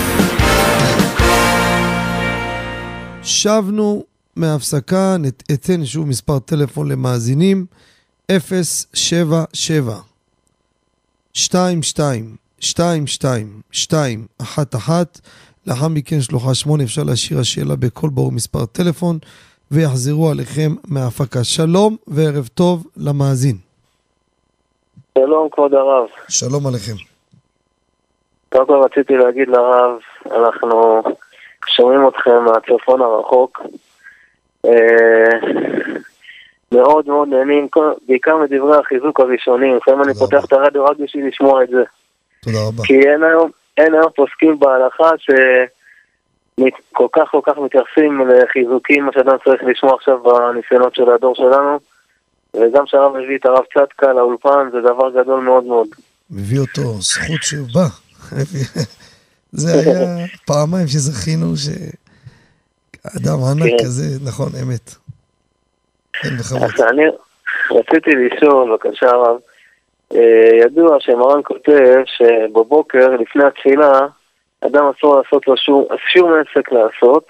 [SPEAKER 2] שבנו מההפסקה, אתן שוב מספר טלפון למאזינים, 077 22 22 211 לאחר מכן שלוחה 8 אפשר להשאיר השאלה בכל בור מספר טלפון ויחזרו עליכם מההפקה. שלום וערב טוב למאזין.
[SPEAKER 3] שלום כבוד הרב.
[SPEAKER 2] שלום עליכם.
[SPEAKER 3] קודם כל רציתי להגיד לרב, אנחנו שומעים אתכם מהצפון הרחוק. אה, מאוד מאוד נהנים, בעיקר מדברי החיזוק הראשונים. לפעמים אני פותח את הרדיו רק בשביל לשמוע את זה.
[SPEAKER 2] תודה רבה.
[SPEAKER 3] כי אין היום, אין היום פוסקים בהלכה שכל כך כל כך מתייחסים לחיזוקים, מה שאדם צריך לשמוע עכשיו בניסיונות של הדור שלנו. וגם כשהרב מביא את הרב צדקה לאולפן, זה דבר גדול מאוד מאוד.
[SPEAKER 2] מביא אותו, זכות שהוא בא. זה היה פעמיים שזכינו שאדם ענק כן. כזה, נכון, אמת.
[SPEAKER 3] כן, בכבוד. אני רציתי לשאול, בבקשה הרב, אה, ידוע שמרן כותב שבבוקר, לפני התפילה, אדם אסור לעשות לו שום, שום עסק לעשות,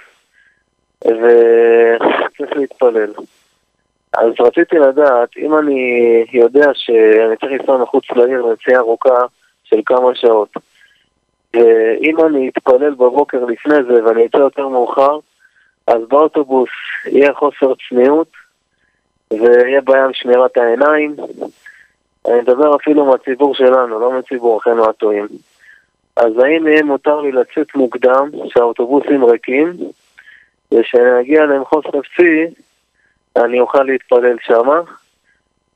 [SPEAKER 3] וצריך להתפלל. אז רציתי לדעת, אם אני יודע שאני צריך לנסוע מחוץ לעיר לנסיעה ארוכה של כמה שעות, ואם אני אתפלל בבוקר לפני זה ואני אצא יותר מאוחר, אז באוטובוס יהיה חוסר צניעות ויהיה בעיה עם שמירת העיניים. אני מדבר אפילו מהציבור שלנו, לא מציבור אחינו הטועים. אז האם יהיה מותר לי לצאת מוקדם, שהאוטובוסים ריקים, ושאני אגיע למחוז חפצי אני אוכל להתפלל שמה.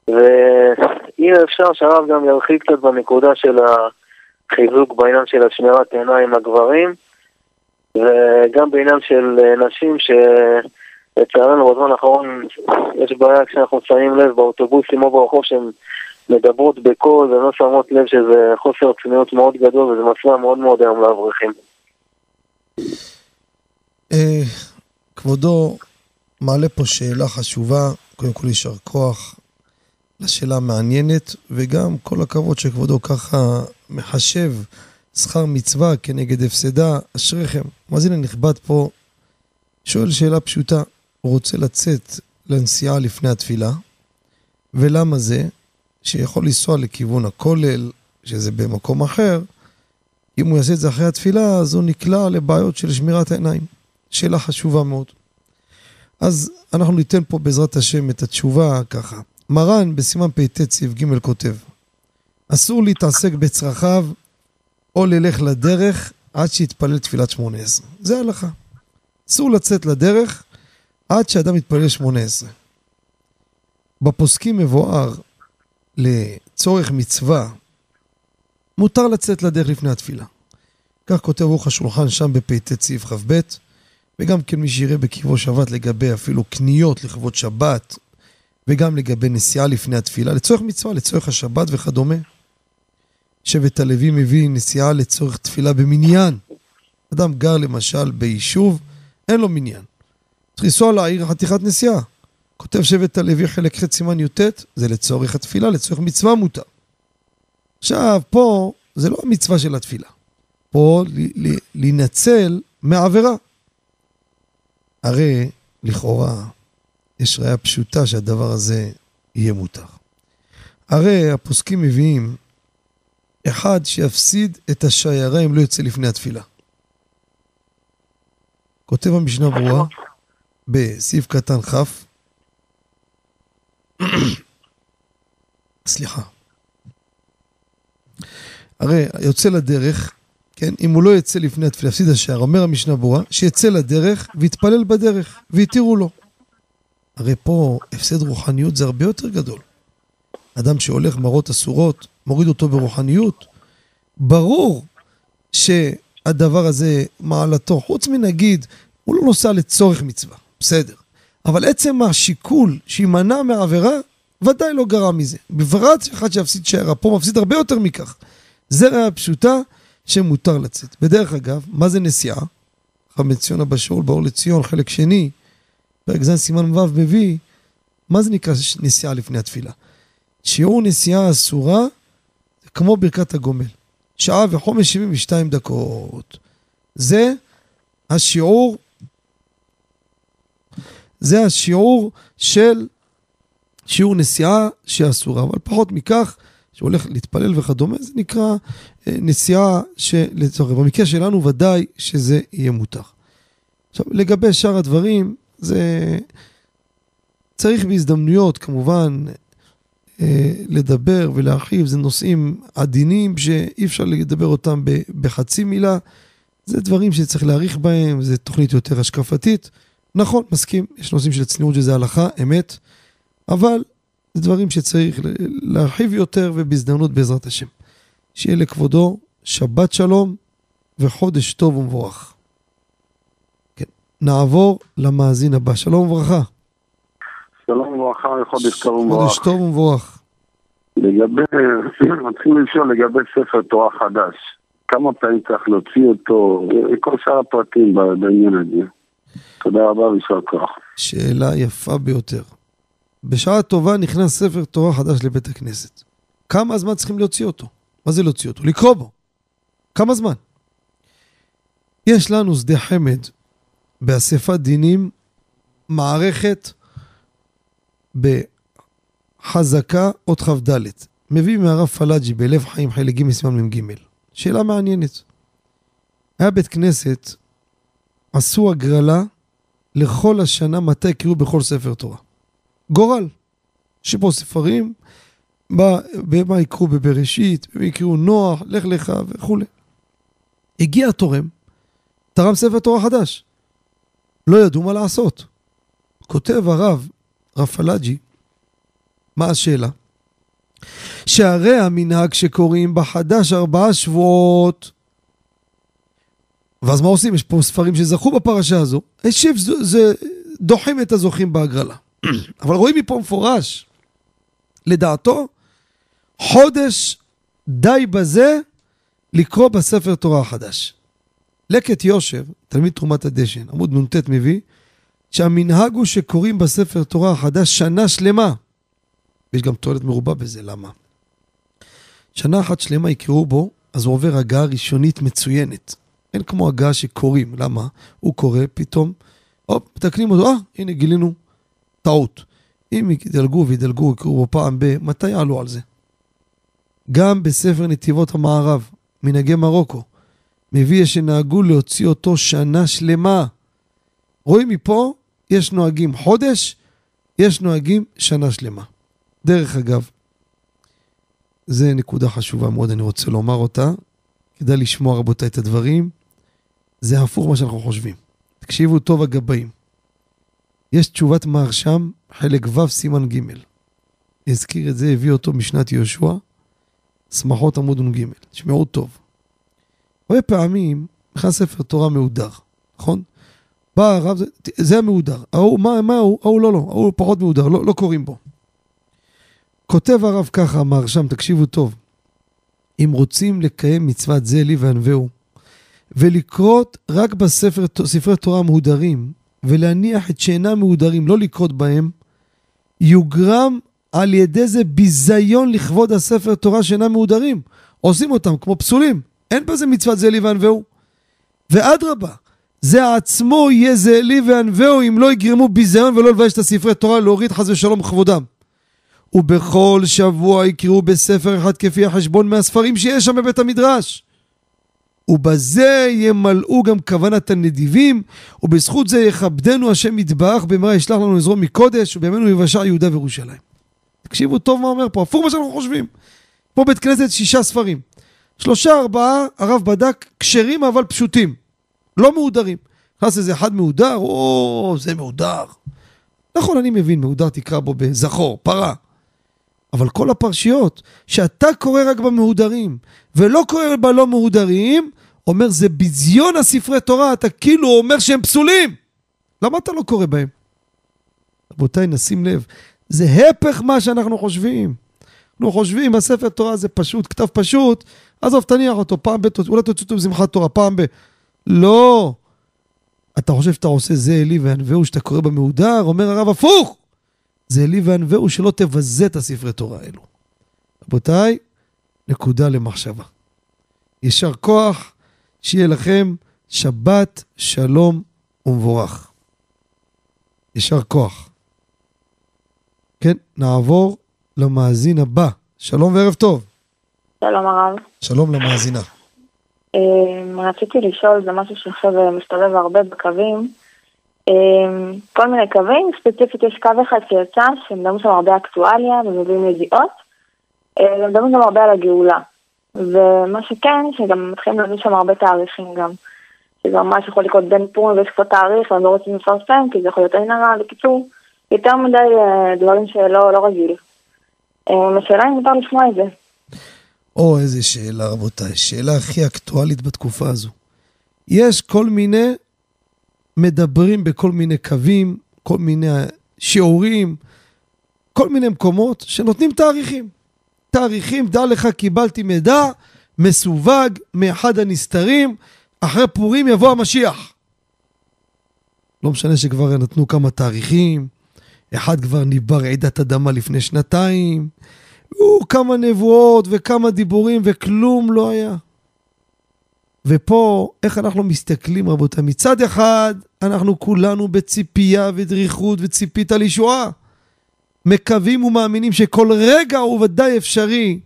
[SPEAKER 3] ואם אפשר שהרב גם ירחיב קצת בנקודה של החיזוק בעניין של השמירת עיניים לגברים, וגם בעניין של נשים שלצערנו בזמן האחרון יש בעיה כשאנחנו שמים לב באוטובוסים או ברחוב שהן מדברות בקול והן לא שמות לב שזה חוסר צניעות מאוד גדול וזה מפריע מאוד מאוד היום לאברכים.
[SPEAKER 2] אה, כבודו מעלה פה שאלה חשובה, קודם כל יישר כוח לשאלה המעניינת, וגם כל הכבוד שכבודו ככה מחשב שכר מצווה כנגד הפסדה, אשריכם. מאזין הנכבד פה שואל שאלה פשוטה, הוא רוצה לצאת לנסיעה לפני התפילה, ולמה זה? שיכול לנסוע לכיוון הכולל, שזה במקום אחר, אם הוא יעשה את זה אחרי התפילה, אז הוא נקלע לבעיות של שמירת העיניים. שאלה חשובה מאוד. אז אנחנו ניתן פה בעזרת השם את התשובה ככה. מרן בסימן פט סעיף ג' כותב, אסור להתעסק בצרכיו או ללך לדרך עד שיתפלל תפילת שמונה עשרה. זה ההלכה. אסור לצאת לדרך עד שאדם יתפלל שמונה עשרה. בפוסקים מבואר לצורך מצווה, מותר לצאת לדרך לפני התפילה. כך כותב רוח השולחן שם בפט סעיף כ"ב, וגם כן מי שיראה בקרבו שבת לגבי אפילו קניות לכבוד שבת, וגם לגבי נסיעה לפני התפילה, לצורך מצווה, לצורך השבת וכדומה. שבט הלוי מביא נסיעה לצורך תפילה במניין. אדם גר למשל ביישוב, אין לו מניין. צריך לנסוע לעיר חתיכת נסיעה. כותב שבט הלוי חלק ח' סימן י"ט, זה לצורך התפילה, לצורך מצווה מותר. עכשיו, פה זה לא המצווה של התפילה. פה להינצל מעבירה. הרי לכאורה יש ראיה פשוטה שהדבר הזה יהיה מותר. הרי הפוסקים מביאים אחד שיפסיד את השיירה אם לא יוצא לפני התפילה. כותב המשנה ברורה בסעיף קטן כ', סליחה. הרי יוצא לדרך, כן, אם הוא לא יצא לפני התפילה, יפסיד השער, אומר המשנה ברורה, שיצא לדרך ויתפלל בדרך, ויתירו לו. הרי פה הפסד רוחניות זה הרבה יותר גדול. אדם שהולך מראות אסורות, מוריד אותו ברוחניות, ברור שהדבר הזה מעלתו, חוץ מנגיד, הוא לא נוסע לצורך מצווה, בסדר. אבל עצם השיקול שימנע מהעבירה, ודאי לא גרם מזה. בפרט אחד שיפסיד שערה, פה מפסיד הרבה יותר מכך. ראיה פשוטה שמותר לצאת. בדרך אגב, מה זה נסיעה? חמד ציונה בשאול, באור לציון, חלק שני, פרק ז' סימן ו' מביא, מה זה נקרא נסיעה לפני התפילה? שיעור נסיעה אסורה, כמו ברכת הגומל. שעה וחומש 72 דקות. זה השיעור, זה השיעור של שיעור נסיעה שאסורה, אבל פחות מכך, שהולך להתפלל וכדומה, זה נקרא אה, נסיעה שלצורך. במקרה שלנו ודאי שזה יהיה מותר. עכשיו, לגבי שאר הדברים, זה צריך בהזדמנויות כמובן אה, לדבר ולהרחיב, זה נושאים עדינים שאי אפשר לדבר אותם בחצי מילה. זה דברים שצריך להעריך בהם, זה תוכנית יותר השקפתית. נכון, מסכים, יש נושאים של צניעות שזה הלכה, אמת, אבל זה דברים שצריך להרחיב יותר ובהזדמנות בעזרת השם. שיהיה לכבודו שבת שלום וחודש טוב ומבורך. נעבור למאזין הבא. שלום וברכה.
[SPEAKER 4] שלום וברכה וחודש טוב ומבורך.
[SPEAKER 2] חודש טוב ומבורך.
[SPEAKER 4] לגבי, מתחילים לשאול לגבי ספר תורה חדש. כמה פעמים צריך להוציא אותו, כל שאר הפרטים בעניין הזה. תודה רבה ויישר כוח.
[SPEAKER 2] שאלה יפה ביותר. בשעה טובה נכנס ספר תורה חדש לבית הכנסת. כמה זמן צריכים להוציא אותו? מה זה להוציא אותו? לקרוא בו. כמה זמן? יש לנו שדה חמד באספת דינים מערכת בחזקה אות כ"ד. מביא מהרב פלאג'י בלב חיים חלק ג' סימן מ"ג. שאלה מעניינת. היה בית כנסת, עשו הגרלה לכל השנה מתי יקראו בכל ספר תורה. גורל. שפה ספרים, במה יקראו בבראשית, במה יקראו נוח, לך לך וכולי. הגיע התורם, תרם ספר תורה חדש. לא ידעו מה לעשות. כותב הרב רב פלאג'י, מה השאלה? שהרי המנהג שקוראים בחדש ארבעה שבועות, ואז מה עושים? יש פה ספרים שזכו בפרשה הזו, זה, זה דוחים את הזוכים בהגרלה. אבל רואים מפה מפורש, לדעתו, חודש די בזה לקרוא בספר תורה החדש. לקט יושר, תלמיד תרומת הדשן, עמוד נ"ט מביא, שהמנהג הוא שקוראים בספר תורה החדש שנה שלמה. ויש גם תועלת מרובה בזה, למה? שנה אחת שלמה יקראו בו, אז הוא עובר הגעה ראשונית מצוינת. אין כמו הגעה שקוראים, למה? הוא קורא, פתאום, הופ, מתקנים אותו, אה, הנה גילינו טעות. אם ידלגו וידלגו, יקראו בו פעם ב... מתי יעלו על זה? גם בספר נתיבות המערב, מנהגי מרוקו, מביא שנהגו להוציא אותו שנה שלמה. רואים מפה, יש נוהגים חודש, יש נוהגים שנה שלמה. דרך אגב, זה נקודה חשובה מאוד, אני רוצה לומר אותה. כדאי לשמוע, רבותיי, את הדברים. זה הפוך מה שאנחנו חושבים. תקשיבו טוב, הגבאים. יש תשובת מהרשם, חלק ו', סימן ג'. הזכיר את זה, הביא אותו משנת יהושע, שמחות עמוד נ"ג. תשמעו טוב. הרבה פעמים נכנס ספר תורה מהודר, נכון? בא הרב, זה, זה המהודר. ההוא, מה, מה הוא? ההוא לא, לא, ההוא פחות מהודר, לא, לא קוראים בו. כותב הרב ככה, מהרשם, תקשיבו טוב. אם רוצים לקיים מצוות זה לי וענווהו, ולקרות רק בספרי תורה מהודרים, ולהניח את שאינם מהודרים, לא לקרות בהם, יוגרם על ידי זה ביזיון לכבוד הספר תורה שאינם מהודרים. עושים אותם כמו פסולים. אין בזה מצוות זה לי וענווהו. ואדרבה, זה עצמו יהיה זה לי וענווהו אם לא יגרמו ביזיון ולא לבייש את הספרי תורה להוריד חס ושלום כבודם. ובכל שבוע יקראו בספר אחד כפי החשבון מהספרים שיש שם בבית המדרש. ובזה ימלאו גם כוונת הנדיבים, ובזכות זה יכבדנו השם יתברך, במהרה ישלח לנו עזרו מקודש, ובימינו יבשע יהודה וירושלים. תקשיבו טוב מה אומר פה, הפוך מה שאנחנו חושבים. פה בית כנסת שישה ספרים. שלושה ארבעה, הרב בדק, כשרים אבל פשוטים. לא מהודרים. נכנס איזה אחד מהודר, או, זה מהודר. נכון, אני מבין, מהודר תקרא בו בזכור, פרה. אבל כל הפרשיות, שאתה קורא רק במהודרים, ולא קורא בלא מהודרים, אומר זה ביזיון הספרי תורה, אתה כאילו אומר שהם פסולים. למה אתה לא קורא בהם? רבותיי, נשים לב, זה הפך מה שאנחנו חושבים. אנחנו חושבים, הספר תורה זה פשוט, כתב פשוט, עזוב, תניח אותו, פעם ב... אולי תוציא אותו בשמחת תורה, פעם ב... לא. אתה חושב שאתה עושה זה אלי וענווהו שאתה קורא במהודר? אומר הרב הפוך. זה אלי וענווהו שלא תבזה את הספרי תורה האלו. רבותיי, נקודה למחשבה. יישר כוח, שיהיה לכם שבת שלום ומבורך. יישר כוח. כן, נעבור למאזין הבא. שלום וערב טוב.
[SPEAKER 5] שלום הרב.
[SPEAKER 2] שלום למאזינה.
[SPEAKER 5] רציתי לשאול, זה משהו שעכשיו מסתובב הרבה בקווים. כל מיני קווים, ספציפית יש קו אחד שיצא, שמדברים שם הרבה אקטואליה ומביאים ידיעות, ומדברים גם הרבה על הגאולה. ומה שכן, שגם מתחילים להביא שם הרבה תאריכים גם. שזה ממש יכול לקרות בין פורים ויש כבר תאריך, והם לא רוצים לפרסם, כי זה יכול להיות עין הרע, בקיצור, יותר מדי דברים שלא לא רגיל. השאלה אם מותר לשמוע את זה.
[SPEAKER 2] או, איזה שאלה, רבותיי. שאלה הכי אקטואלית בתקופה הזו. יש כל מיני מדברים בכל מיני קווים, כל מיני שיעורים, כל מיני מקומות שנותנים תאריכים. תאריכים, דע לך, קיבלתי מידע מסווג מאחד הנסתרים, אחרי פורים יבוא המשיח. לא משנה שכבר נתנו כמה תאריכים, אחד כבר ניבר רעידת אדמה לפני שנתיים, כמה נבואות וכמה דיבורים וכלום לא היה. ופה, איך אנחנו מסתכלים, רבותיי? מצד אחד, אנחנו כולנו בציפייה ודריכות וציפית על ישועה. מקווים ומאמינים שכל רגע הוא ודאי אפשרי.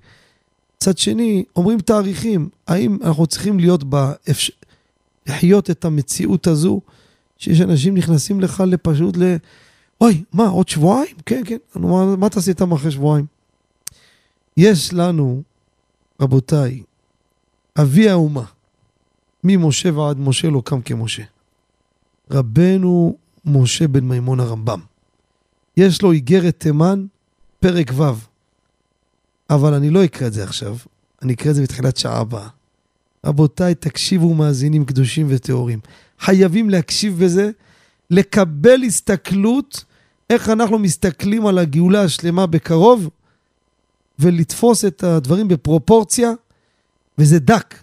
[SPEAKER 2] מצד שני, אומרים תאריכים, האם אנחנו צריכים להיות באפשר... לחיות את המציאות הזו, שיש אנשים נכנסים לך לפשוט ל... אוי, מה, עוד שבועיים? כן, כן. מה, מה תעשי איתם אחרי שבועיים? יש לנו, רבותיי, אבי האומה, ממשה ועד משה לא קם כמשה. רבנו משה בן מימון הרמב"ם. יש לו איגרת תימן, פרק ו'. אבל אני לא אקרא את זה עכשיו, אני אקרא את זה בתחילת שעה הבאה. רבותיי, תקשיבו מאזינים קדושים וטהורים. חייבים להקשיב בזה, לקבל הסתכלות, איך אנחנו מסתכלים על הגאולה השלמה בקרוב, ולתפוס את הדברים בפרופורציה, וזה דק.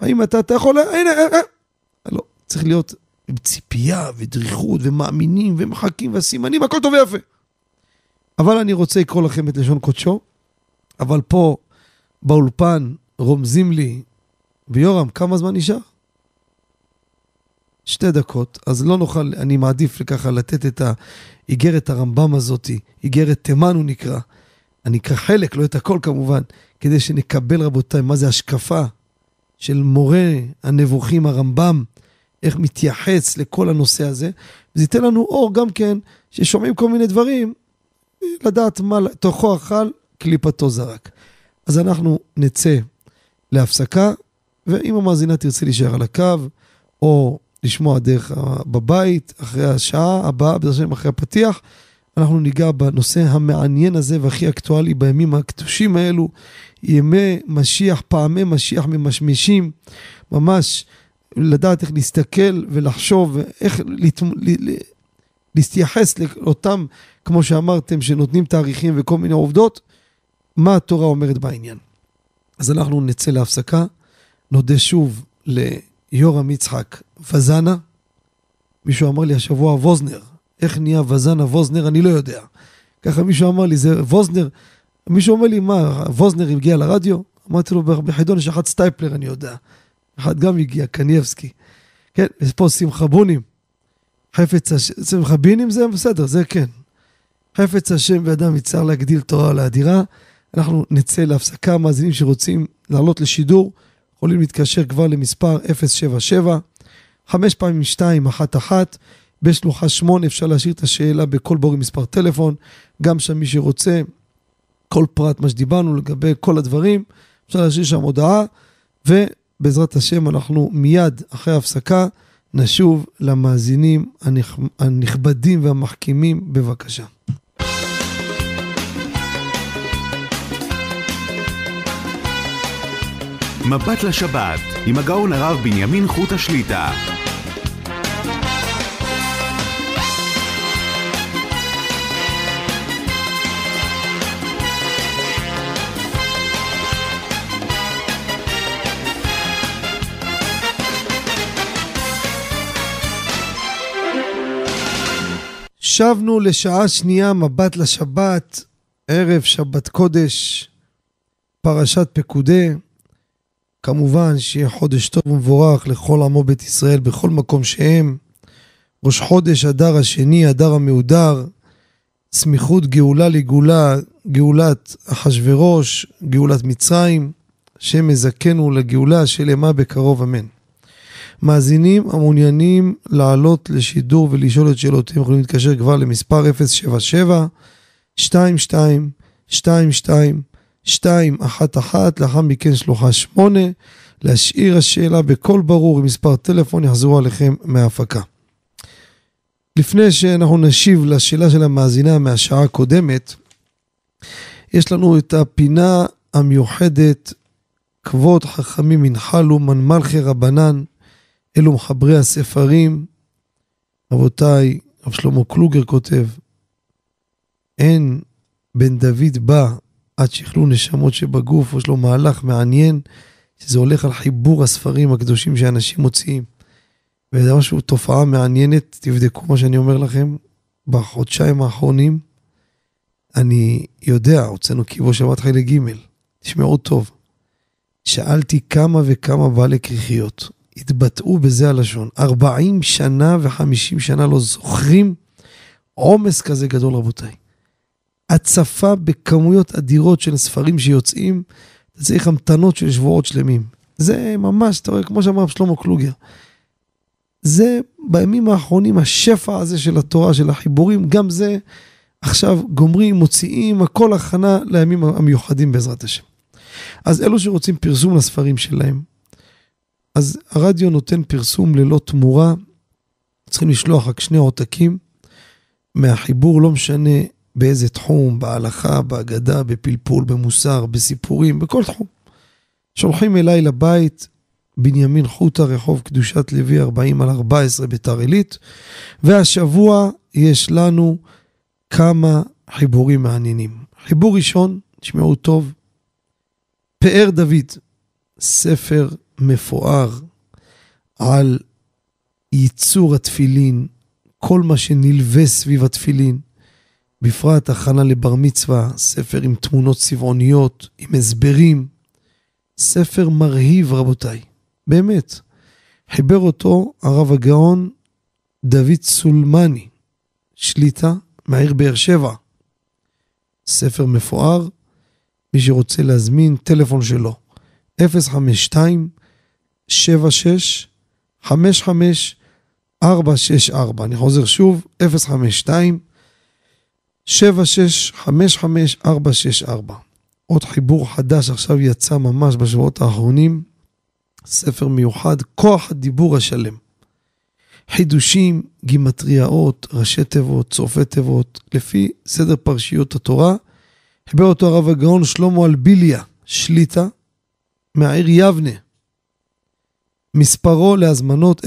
[SPEAKER 2] האם אתה, אתה יכול, הנה, אה, אה. לא, צריך להיות עם ציפייה ודריכות ומאמינים ומחכים והסימנים, הכל טוב ויפה. אבל אני רוצה לקרוא לכם את לשון קודשו, אבל פה באולפן רומזים לי, ויורם, כמה זמן נשאר? שתי דקות, אז לא נוכל, אני מעדיף ככה לתת את האיגרת הרמב"ם הזאתי, איגרת תימן הוא נקרא. אני אקרא חלק, לא את הכל כמובן, כדי שנקבל רבותיי מה זה השקפה של מורה הנבוכים הרמב"ם, איך מתייחס לכל הנושא הזה. זה ייתן לנו אור גם כן, ששומעים כל מיני דברים, לדעת מה תוכו אכל, קליפתו זרק. אז אנחנו נצא להפסקה, ואם המאזינה תרצה להישאר על הקו, או לשמוע דרך בבית, אחרי השעה הבאה, בעזרת השם אחרי הפתיח, אנחנו ניגע בנושא המעניין הזה והכי אקטואלי בימים הקדושים האלו, ימי משיח, פעמי משיח ממשמשים, ממש לדעת איך להסתכל ולחשוב, איך להתמ... להתייחס לאותם, כמו שאמרתם, שנותנים תאריכים וכל מיני עובדות, מה התורה אומרת בעניין. אז אנחנו נצא להפסקה, נודה שוב ליורם יצחק וזנה. מישהו אמר לי השבוע ווזנר, איך נהיה וזנה ווזנר, אני לא יודע. ככה מישהו אמר לי, זה ווזנר, מישהו אומר לי, מה, ווזנר הגיע לרדיו? אמרתי לו, בחידון יש אחד סטייפלר, אני יודע. אחד גם הגיע, קנייבסקי. כן, יש פה שמחה בונים. חפץ השם, שמחה בונים זה בסדר, זה כן. חפץ השם ואדם יצטרך להגדיל תורה ולאדירה. אנחנו נצא להפסקה, מאזינים שרוצים לעלות לשידור, יכולים להתקשר כבר למספר 077, חמש פעמים 211, בשלוחה 8 אפשר להשאיר את השאלה בצירוף מספר טלפון, גם שם מי שרוצה, כל פרט, מה שדיברנו לגבי כל הדברים, אפשר להשאיר שם הודעה, ובעזרת השם אנחנו מיד אחרי ההפסקה נשוב למאזינים הנכ... הנכבדים והמחכימים, בבקשה.
[SPEAKER 1] מבט לשבת, עם הגאון הרב בנימין חוט השליטה.
[SPEAKER 2] שבנו לשעה שנייה מבט לשבת, ערב שבת קודש, פרשת פקודי. כמובן שיהיה חודש טוב ומבורך לכל עמו בית ישראל בכל מקום שהם. ראש חודש אדר השני, אדר המהודר, סמיכות גאולה לגאולה, גאולת אחשורוש, גאולת מצרים, השם מזכנו לגאולה שלמה בקרוב אמן. מאזינים המעוניינים לעלות לשידור ולשאול את שאלותיהם יכולים להתקשר כבר למספר 077 22 22 211, לאחר מכן שלוחה 8, להשאיר השאלה בקול ברור עם מספר טלפון, יחזרו עליכם מההפקה. לפני שאנחנו נשיב לשאלה של המאזינה מהשעה הקודמת, יש לנו את הפינה המיוחדת, כבוד חכמים ינחלו, מנמלכי רבנן, אלו מחברי הספרים. רבותיי, רב שלמה קלוגר כותב, אין בן דוד בא עד שיכלו נשמות שבגוף, יש לו מהלך מעניין, שזה הולך על חיבור הספרים הקדושים שאנשים מוציאים. וזה משהו, תופעה מעניינת, תבדקו מה שאני אומר לכם, בחודשיים האחרונים, אני יודע, הוצאנו קיבו שבת חלק ג', תשמעו טוב. שאלתי כמה וכמה בעלי כריכיות התבטאו בזה הלשון. 40 שנה ו-50 שנה לא זוכרים עומס כזה גדול, רבותיי. הצפה בכמויות אדירות של ספרים שיוצאים, אתה צריך המתנות של שבועות שלמים. זה ממש, אתה רואה, כמו שאמר שלמה קלוגר, זה בימים האחרונים השפע הזה של התורה, של החיבורים, גם זה עכשיו גומרים, מוציאים, הכל הכנה לימים המיוחדים בעזרת השם. אז אלו שרוצים פרסום לספרים שלהם, אז הרדיו נותן פרסום ללא תמורה, צריכים לשלוח רק שני עותקים. מהחיבור, לא משנה באיזה תחום, בהלכה, בהגדה, בפלפול, במוסר, בסיפורים, בכל תחום. שולחים אליי לבית בנימין חוטה, רחוב קדושת לוי 40 על 14 ביתר עילית, והשבוע יש לנו כמה חיבורים מעניינים. חיבור ראשון, תשמעו טוב, פאר דוד, ספר מפואר על ייצור התפילין, כל מה שנלווה סביב התפילין, בפרט הכנה לבר מצווה, ספר עם תמונות צבעוניות, עם הסברים, ספר מרהיב רבותיי, באמת. חיבר אותו הרב הגאון דוד סולמני, שליטה מהעיר באר שבע. ספר מפואר, מי שרוצה להזמין, טלפון שלו, 052 76 55 464. אני חוזר שוב, 052 76 55 464. עוד חיבור חדש עכשיו יצא ממש בשבועות האחרונים, ספר מיוחד, כוח הדיבור השלם. חידושים, גימטריאות, ראשי תיבות, צורפי תיבות, לפי סדר פרשיות התורה. חיבר אותו הרב הגאון שלמה אלביליה, שליטה, מהעיר יבנה. מספרו להזמנות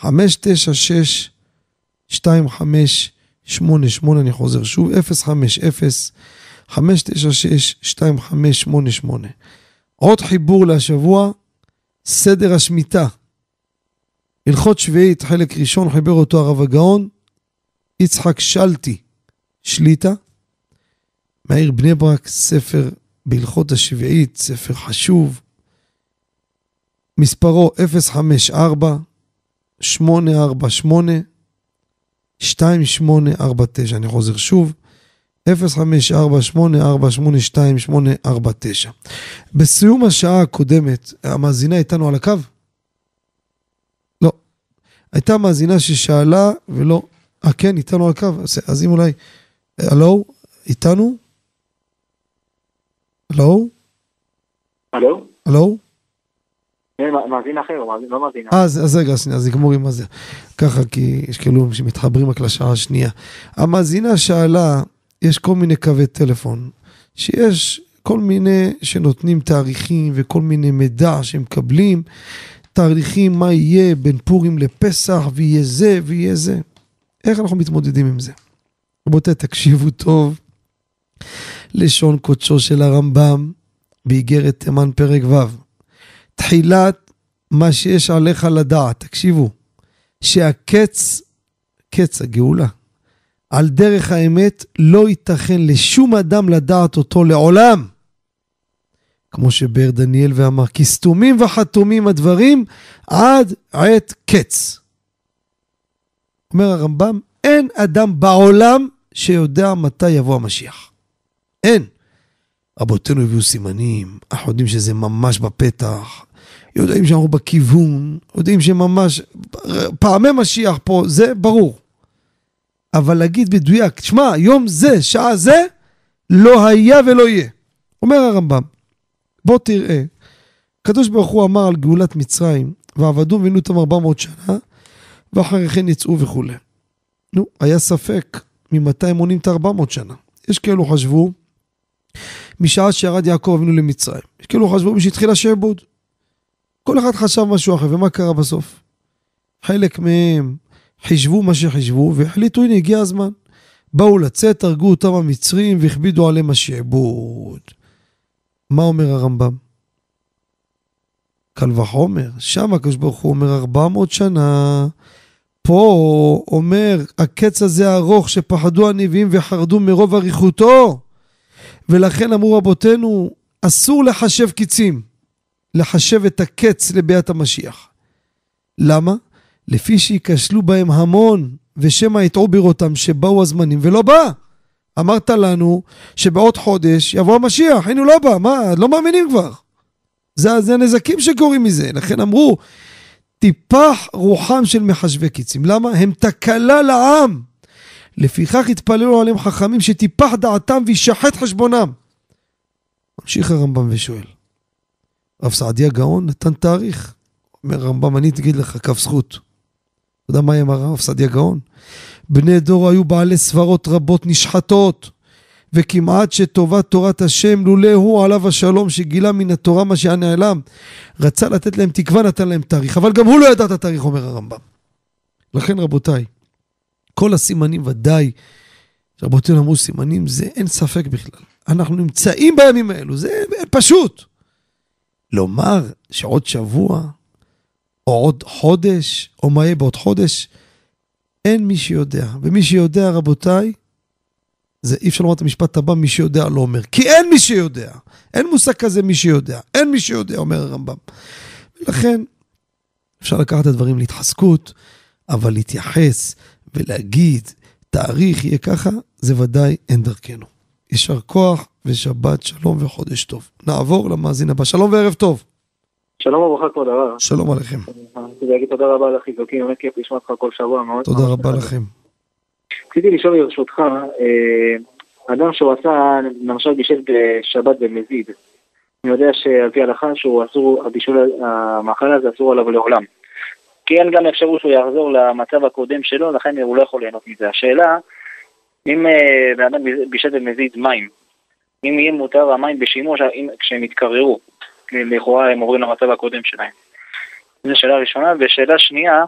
[SPEAKER 2] 050-596-2588, אני חוזר שוב, 050-596-2588. עוד חיבור להשבוע, סדר השמיטה. הלכות שביעית, חלק ראשון, חיבר אותו הרב הגאון, יצחק שלטי, שליטה, מהעיר בני ברק, ספר בהלכות השביעית, ספר חשוב, מספרו 054 848 2849, אני חוזר שוב, 054-848-2849. בסיום השעה הקודמת, המאזינה איתנו על הקו? לא. הייתה מאזינה ששאלה ולא... אה, כן, איתנו על הקו. אז אם אולי... הלו? איתנו? הלו?
[SPEAKER 6] הלו?
[SPEAKER 2] הלו?
[SPEAKER 6] מאזין אחר, לא מאזין.
[SPEAKER 2] אה, אז רגע, שנייה, אז נגמור עם הזה. ככה, כי יש כאלו שמתחברים רק לשעה השנייה. המאזינה שאלה, יש כל מיני קווי טלפון, שיש כל מיני שנותנים תאריכים וכל מיני מידע שמקבלים, תאריכים מה יהיה בין פורים לפסח, ויהיה זה ויהיה זה. איך אנחנו מתמודדים עם זה? רבותיי, תקשיבו טוב. לשון קודשו של הרמב"ם באיגרת תימן פרק ו'. תחילת מה שיש עליך לדעת, תקשיבו, שהקץ, קץ הגאולה, על דרך האמת לא ייתכן לשום אדם לדעת אותו לעולם. כמו שבר דניאל ואמר, כי סתומים וחתומים הדברים עד עת קץ. אומר הרמב"ם, אין אדם בעולם שיודע מתי יבוא המשיח. אין. רבותינו הביאו סימנים, אנחנו יודעים שזה ממש בפתח, יודעים שאנחנו בכיוון, יודעים שממש, פעמי משיח פה, זה ברור. אבל להגיד מדויק, שמע, יום זה, שעה זה, לא היה ולא יהיה. אומר הרמב"ם, בוא תראה, הקדוש ברוך הוא אמר על גאולת מצרים, ועבדו ובינו אותם 400 שנה, ואחרי כן יצאו וכולי. נו, היה ספק ממתי מונים את 400 שנה. יש כאלו חשבו, משעה שירד יעקב אבינו למצרים. יש כאלו חשבו משהתחיל השעבוד. כל אחד חשב משהו אחר, ומה קרה בסוף? חלק מהם חישבו מה שחישבו, והחליטו, הנה, הגיע הזמן. באו לצאת, הרגו אותם המצרים והכבידו עליהם השעבוד. מה אומר הרמב"ם? קל וחומר, שם הקדוש ברוך הוא אומר 400 שנה. פה אומר, הקץ הזה ארוך שפחדו הנביאים וחרדו מרוב אריכותו. ולכן אמרו רבותינו, אסור לחשב קיצים, לחשב את הקץ לביאת המשיח. למה? לפי שייכשלו בהם המון, ושמא יטעו בראותם שבאו הזמנים ולא בא. אמרת לנו שבעוד חודש יבוא המשיח, הנה הוא לא בא, מה, לא מאמינים כבר. זה, זה הנזקים שקורים מזה, לכן אמרו, טיפח רוחם של מחשבי קיצים. למה? הם תקלה לעם. לפיכך התפללו עליהם חכמים שטיפח דעתם וישחט חשבונם. ממשיך הרמב"ם ושואל, רב סעדיה גאון נתן תאריך. אומר הרמב"ם, אני אגיד לך, כף זכות. אתה יודע מה אמר הרב סעדיה גאון? בני דור היו בעלי סברות רבות נשחטות, וכמעט שטובת תורת השם, לולא הוא עליו השלום שגילה מן התורה מה שהיה נעלם, רצה לתת להם תקווה, נתן להם תאריך, אבל גם הוא לא ידע את התאריך, אומר הרמב"ם. לכן רבותיי, כל הסימנים ודאי, רבותינו אמרו סימנים, זה אין ספק בכלל. אנחנו נמצאים בימים האלו, זה פשוט. לומר שעוד שבוע, או עוד חודש, או מה יהיה בעוד חודש, אין מי שיודע. ומי שיודע, רבותיי, זה אי אפשר לומר את המשפט הבא, מי שיודע לא אומר. כי אין מי שיודע. אין מושג כזה מי שיודע. אין מי שיודע, אומר הרמב"ם. ולכן, אפשר לקחת את הדברים להתחזקות, אבל להתייחס ולהגיד, תאריך יהיה ככה, זה ודאי אין דרכנו. יישר כוח ושבת שלום וחודש טוב. נעבור למאזין הבא. שלום וערב טוב.
[SPEAKER 6] שלום וברכה כבוד הרב.
[SPEAKER 2] שלום עליכם.
[SPEAKER 6] רציתי להגיד תודה רבה על החיזוקים, באמת כיף לשמוע אותך כל שבוע מאוד.
[SPEAKER 2] תודה רבה לכם.
[SPEAKER 6] רציתי לשאול ברשותך, אה, אדם שהוא עשה, למשל בישל בשבת במזיד, אני יודע שעל פי ההלכה שהוא אסור, הבישול, המאכל הזה אסור עליו לעולם. כי אין גם אפשרות שהוא יחזור למצב הקודם שלו, לכן הוא לא יכול ליהנות מזה. השאלה, אם אה, בן אדם בישל במזיד מים, אם יהיה מותר המים בשימוש כשהם יתקררו, לכאורה הם עוברים למצב הקודם שלהם. זו שאלה ראשונה. ושאלה שנייה,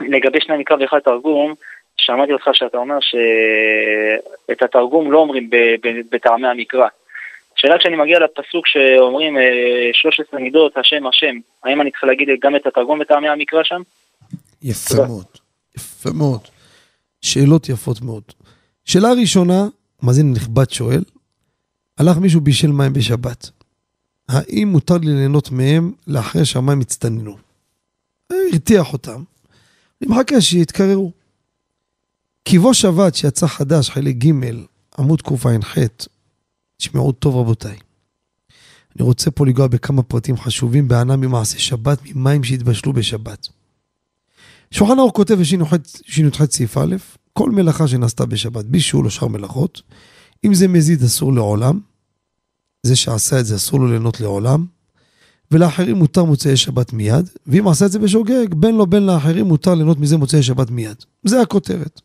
[SPEAKER 6] לגבי שני מקרא ואחד תרגום, שמעתי אותך שאתה אומר שאת התרגום לא אומרים בטעמי המקרא. שאלה כשאני מגיע לפסוק שאומרים 13 אה, מידות, השם השם, האם אני צריך להגיד גם את התרגום בטעמי המקרא שם?
[SPEAKER 2] יפה תודה. מאוד, יפה מאוד. שאלות יפות מאוד. שאלה ראשונה, מאזין נכבד שואל, הלך מישהו בישל מים בשבת. האם מותר לי ליהנות מהם לאחרי שהמים הצטננו? הרתיח אותם, אני מחכה שיתקררו. כי בו שבת שיצא חדש, חלק ג', עמוד קע"ח, תשמעו טוב רבותיי. אני רוצה פה לגוע בכמה פרטים חשובים בהנאה ממעשה שבת, ממים שהתבשלו בשבת. שולחן אור כותב בש"ח סעיף א', כל מלאכה שנעשתה בשבת, בישול או שאר מלאכות, אם זה מזיד אסור לעולם, זה שעשה את זה אסור לו ליהנות לעולם, ולאחרים מותר מוצאי שבת מיד, ואם עשה את זה בשוגג, בין לו בין לאחרים מותר ליהנות מזה מוצאי שבת מיד. זה הכותרת.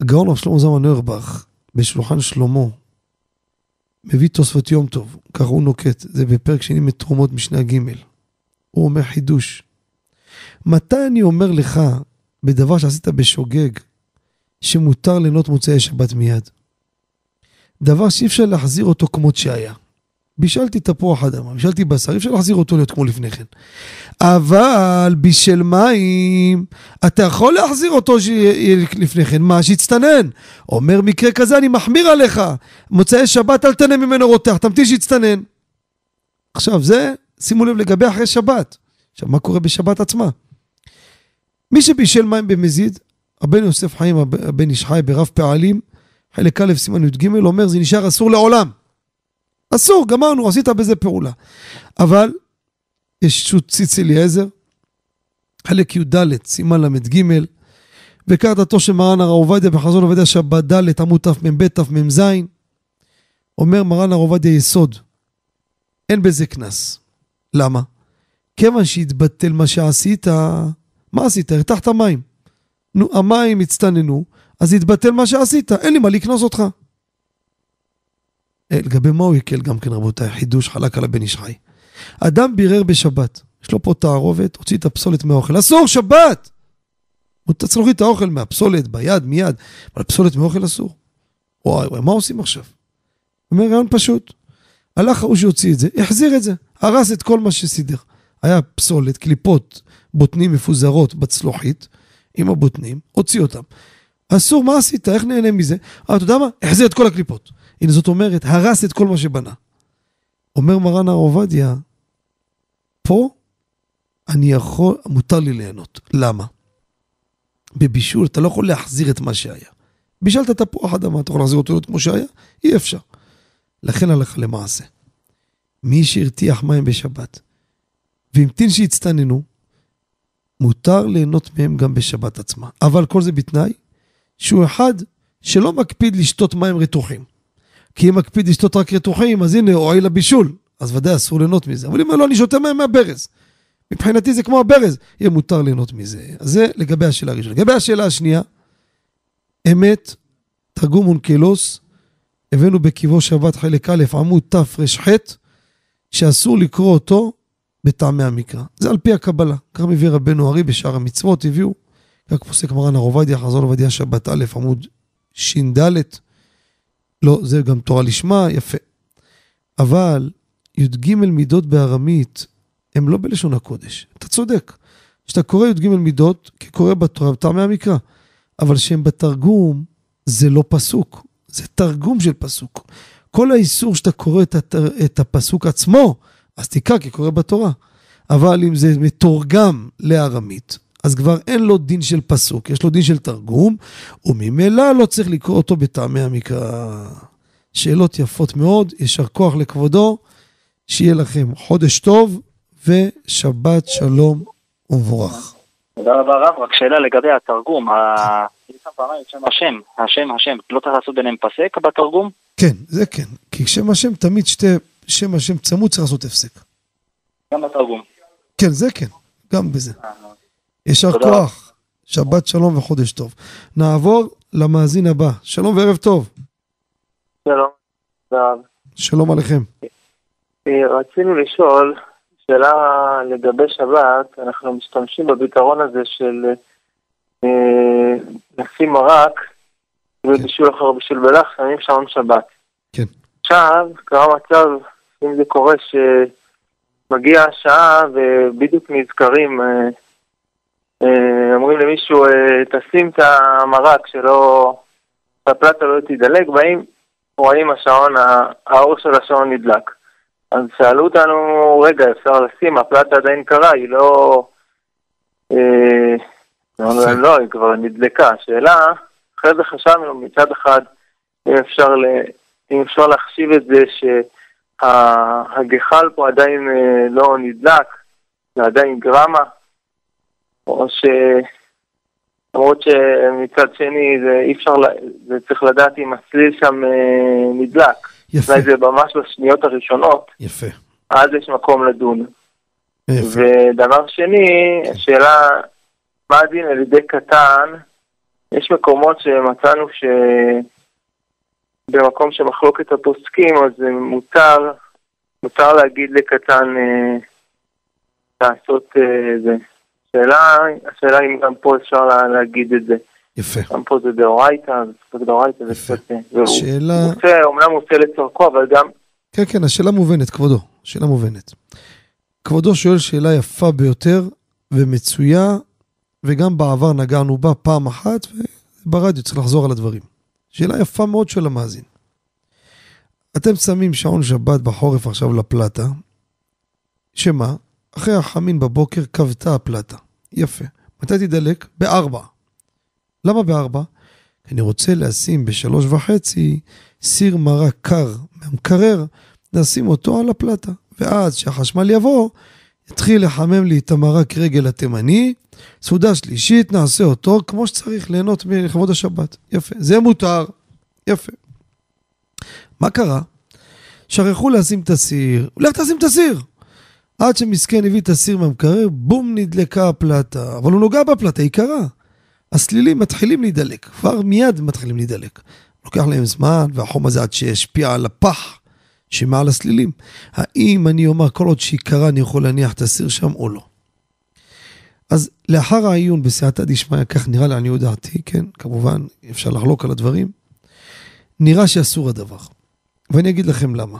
[SPEAKER 2] הגאון רב שלמה זמן נוירבך, בשולחן שלמה, מביא תוספות יום טוב, ככה הוא נוקט, זה בפרק שני מתרומות משנה ג', הוא אומר חידוש. מתי אני אומר לך, בדבר שעשית בשוגג, שמותר ליהנות מוצאי שבת מיד? דבר שאי אפשר להחזיר אותו כמות שהיה. בישלתי תפוח אדמה, בישלתי בשר, אי אפשר להחזיר אותו להיות כמו לפני כן. אבל בשל מים, אתה יכול להחזיר אותו לפני כן, מה שיצטנן. אומר מקרה כזה, אני מחמיר עליך. מוצאי שבת אל תנה ממנו רותח, תמתין שיצטנן. עכשיו זה, שימו לב לגבי אחרי שבת. עכשיו, מה קורה בשבת עצמה? מי שבישל מים במזיד, הבן יוסף חיים, הבן איש חי ברב פעלים, חלק א', סימן י"ג, אומר, זה נשאר אסור לעולם. אסור, גמרנו, עשית בזה פעולה. אבל יש שו"ת ציץ אליעזר, חלק י"ד, סימן ל"ג, וכך דתו של מרן הרב עובדיה בחזון עובדיה שבת ד' עמוד תמ"ב תמ"ז, אומר מרן הרב עובדיה יסוד, אין בזה קנס. למה? כיוון שהתבטל מה שעשית, מה עשית? הרתחת מים. נו, המים הצטננו, אז התבטל מה שעשית, אין לי מה לקנוס אותך. לגבי מה הוא יקל גם כן רבותיי, חידוש חלק על הבן איש חי. אדם בירר בשבת, יש לו פה תערובת, הוציא את הפסולת מהאוכל, אסור, שבת! הוא צריך להוריד את האוכל מהפסולת, ביד, מיד, אבל פסולת מאוכל אסור. וואי וואי, מה עושים עכשיו? אומר, רעיון פשוט. הלך ההוא שהוציא את זה, החזיר את זה, הרס את כל מה שסידר. היה פסולת, קליפות, בוטנים מפוזרות בצלוחית, עם הבוטנים, הוציא אותם. אסור, מה עשית? איך נהנה מזה? אה, אתה יודע מה? החזיר את כל הקליפות. הנה זאת אומרת, הרס את כל מה שבנה. אומר מרן הר עובדיה, פה אני יכול, מותר לי ליהנות. למה? בבישול אתה לא יכול להחזיר את מה שהיה. בישלת תפוח אדמה, אתה יכול להחזיר אותו להיות כמו שהיה? אי אפשר. לכן הלכה למעשה. מי שהרתיח מים בשבת והמתין שיצטננו, מותר ליהנות מהם גם בשבת עצמה. אבל כל זה בתנאי שהוא אחד שלא מקפיד לשתות מים רתוחים. כי אם מקפיד לשתות רק רתוחים, אז הנה, הועיל לבישול. אז ודאי אסור ליהנות מזה. אבל אם לא, אני שותה מהברז. מבחינתי זה כמו הברז, יהיה מותר ליהנות מזה. אז זה לגבי השאלה הראשונה. לגבי השאלה השנייה, אמת, תרגום אונקלוס, הבאנו בקיבו שבת חלק א', עמוד תר"ח, שאסור לקרוא אותו בטעמי המקרא. זה על פי הקבלה. כך מביא רבנו ארי בשאר המצוות, הביאו, כך פוסק מרן הר עובדיה, חזון עובדיה שבת א', עמוד ש"ד. לא, זה גם תורה לשמה, יפה. אבל י"ג מידות בארמית הם לא בלשון הקודש. אתה צודק. כשאתה קורא י"ג מידות, כקורא בתורה, בטעמי המקרא. אבל שהם בתרגום, זה לא פסוק, זה תרגום של פסוק. כל האיסור שאתה קורא את, התר, את הפסוק עצמו, אז תקרא כקורא בתורה. אבל אם זה מתורגם לארמית, אז כבר אין לו דין של פסוק, יש לו דין של תרגום, וממילא לא צריך לקרוא אותו בטעמי המקרא. שאלות יפות מאוד, יישר כוח לכבודו, שיהיה לכם חודש טוב ושבת שלום ומבורך.
[SPEAKER 6] תודה רבה רב, רק שאלה לגבי התרגום, שם השם, השם, השם, לא צריך לעשות ביניהם פסק בתרגום?
[SPEAKER 2] כן, זה כן, כי שם השם תמיד שתי, שם השם צמוד צריך לעשות הפסק.
[SPEAKER 6] גם בתרגום.
[SPEAKER 2] כן, זה כן, גם בזה.
[SPEAKER 6] אה,
[SPEAKER 2] יישר. כוח, שבת שלום וחודש טוב. נעבור למאזין הבא, שלום וערב טוב,
[SPEAKER 7] שלום.
[SPEAKER 2] שלום עליכם.
[SPEAKER 7] אה, רצינו לשאול שאלה לגבי שבת, אנחנו משתמשים בפתרון הזה של אה, לשים מרק ובישול אחר בישול בלח, שמים שעון שבת.
[SPEAKER 2] כן.
[SPEAKER 7] עכשיו, קרה מצב, אם זה קורה, שמגיעה השעה ובדיוק נזכרים, אה, אה, אומרים למישהו, אה, תשים את המרק שלא, שהפלטה לא תדלג, באים, רואים השעון, האור של השעון נדלק. אז שאלו אותנו, רגע, אפשר לשים, הפלטה עדיין קרה, היא לא... אה, אמרנו להם, לא, היא כבר נדלקה. השאלה, אחרי זה חשבנו מצד אחד, אם אפשר, ל... אם אפשר להחשיב את זה שהגחל פה עדיין אה, לא נדלק, זה עדיין גרמה, או ש... למרות שמצד שני זה אי אפשר, זה צריך לדעת אם הצליל שם אה, נדלק.
[SPEAKER 2] יפה,
[SPEAKER 7] אולי זה ממש בשניות הראשונות,
[SPEAKER 2] יפה,
[SPEAKER 7] אז יש מקום לדון.
[SPEAKER 2] יפה.
[SPEAKER 7] ודבר שני, השאלה, מה הדין על ידי קטן? יש מקומות שמצאנו ש... במקום שמחלוקת הפוסקים, אז מותר, מותר להגיד לקטן אה, לעשות אה, זה. השאלה, השאלה אם גם פה אפשר לה, להגיד את זה.
[SPEAKER 2] יפה.
[SPEAKER 7] גם פה זה דאורייתא, זה קצת דאורייתא, זה. קצת... אה, והוא
[SPEAKER 2] שאלה,
[SPEAKER 7] עושה, אומנם הוא עושה לצורכו, אבל גם
[SPEAKER 2] כן, כן, השאלה מובנת, כבודו, שאלה מובנת. כבודו שואל שאלה יפה ביותר ומצויה, וגם בעבר נגענו בה פעם אחת, וברדיו צריך לחזור על הדברים. שאלה יפה מאוד של המאזין. אתם שמים שעון שבת בחורף עכשיו לפלטה, שמה? אחרי החמין בבוקר כבתה הפלטה. יפה. מתי תדלק? בארבע. למה בארבע? אני רוצה לשים בשלוש וחצי סיר מרק קר מהמקרר, נשים אותו על הפלטה. ואז כשהחשמל יבוא, יתחיל לחמם לי את המרק רגל התימני, סעודה שלישית, נעשה אותו כמו שצריך ליהנות לכבוד השבת. יפה. זה מותר. יפה. מה קרה? שכחו לשים את הסיר, לך תשים את הסיר. עד שמסכן הביא את הסיר מהמקרר, בום נדלקה הפלטה. אבל הוא נוגע בפלטה, היא קרה. הסלילים מתחילים להידלק, כבר מיד מתחילים להידלק. לוקח להם זמן, והחום הזה עד שישפיע על הפח שמעל הסלילים. האם אני אומר, כל עוד שהיא קרה, אני יכול להניח את הסיר שם או לא? אז לאחר העיון בסייעתא דשמיא, כך נראה לעניות דעתי, כן, כמובן, אפשר לחלוק על הדברים, נראה שאסור הדבר. ואני אגיד לכם למה.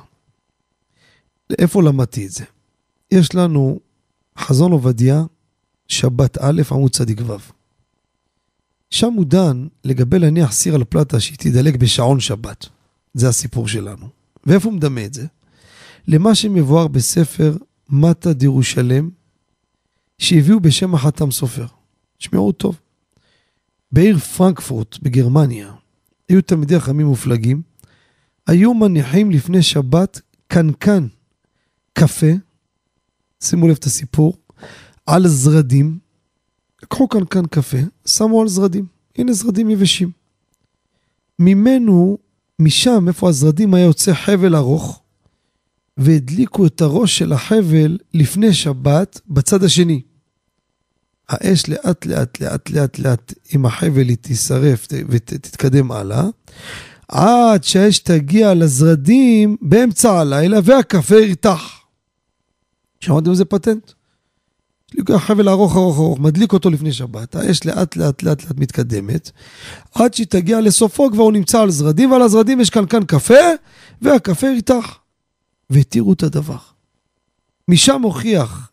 [SPEAKER 2] איפה למדתי את זה? יש לנו חזון עובדיה, שבת א', עמוד צדיק ו'. שם הוא דן לגבי להניח סיר על פלטה שהיא תדלק בשעון שבת. זה הסיפור שלנו. ואיפה הוא מדמה את זה? למה שמבואר בספר מטה דירושלם, שהביאו בשם החתם סופר. תשמעו טוב. בעיר פרנקפורט בגרמניה היו תלמידי חכמים מופלגים, היו מניחים לפני שבת קנקן קפה, שימו לב את הסיפור, על זרדים, לקחו קנקן קפה, שמו על זרדים. הנה זרדים יבשים. ממנו, משם, איפה הזרדים, היה יוצא חבל ארוך, והדליקו את הראש של החבל לפני שבת בצד השני. האש לאט לאט לאט לאט לאט עם החבל היא תישרף ותתקדם הלאה, עד שהאש תגיע לזרדים באמצע הלילה והקפה ירתח. שמעתם איזה פטנט? לוקח חבל ארוך ארוך ארוך, מדליק אותו לפני שבת, האש לאט לאט לאט לאט מתקדמת, עד שהיא תגיע לסופו כבר הוא נמצא על זרדים, ועל הזרדים יש כאן קפה, והקפה ירתח. והתירו את הדבר. משם הוכיח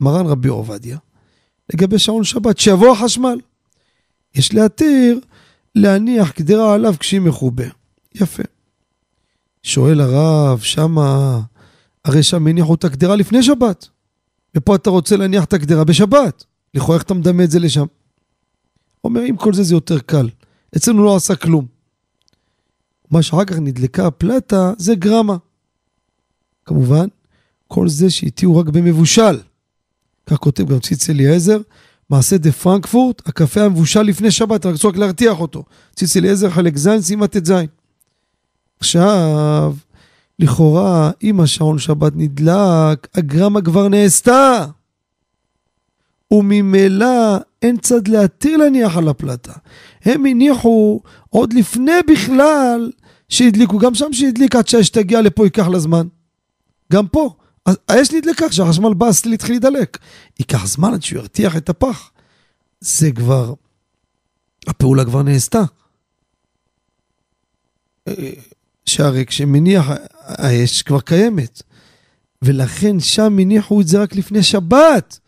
[SPEAKER 2] מרן רבי עובדיה, לגבי שעון שבת, שיבוא החשמל. יש להתיר להניח קדרה עליו כשהיא מכובה. יפה. שואל הרב, שמה, הרי שם הניחו את הקדרה לפני שבת. ופה אתה רוצה להניח את הקדרה בשבת. לכאורה איך אתה מדמה את זה לשם? אומר, עם כל זה זה יותר קל. אצלנו לא עשה כלום. מה שאחר כך נדלקה הפלטה זה גרמה. כמובן, כל זה שהטיעו רק במבושל. כך כותב גם ציץ אליעזר, מעשה דה פרנקפורט, הקפה המבושל לפני שבת, רק להרתיח אותו. ציץ אליעזר חלק ז', שימה ט"ז. עכשיו, לכאורה, אם השעון שבת נדלק, הגרמה כבר נעשתה. וממילא אין צד להתיר להניח על הפלטה. הם הניחו עוד לפני בכלל שהדליקו, גם שם שהדליק עד שהאש תגיע לפה ייקח לה זמן. גם פה, האש נדלקה כשהחשמל בא להתחיל להידלק. ייקח זמן עד שהוא ירתיח את הפח. זה כבר, הפעולה כבר נעשתה. שהרי כשמניח האש כבר קיימת. ולכן שם הניחו את זה רק לפני שבת.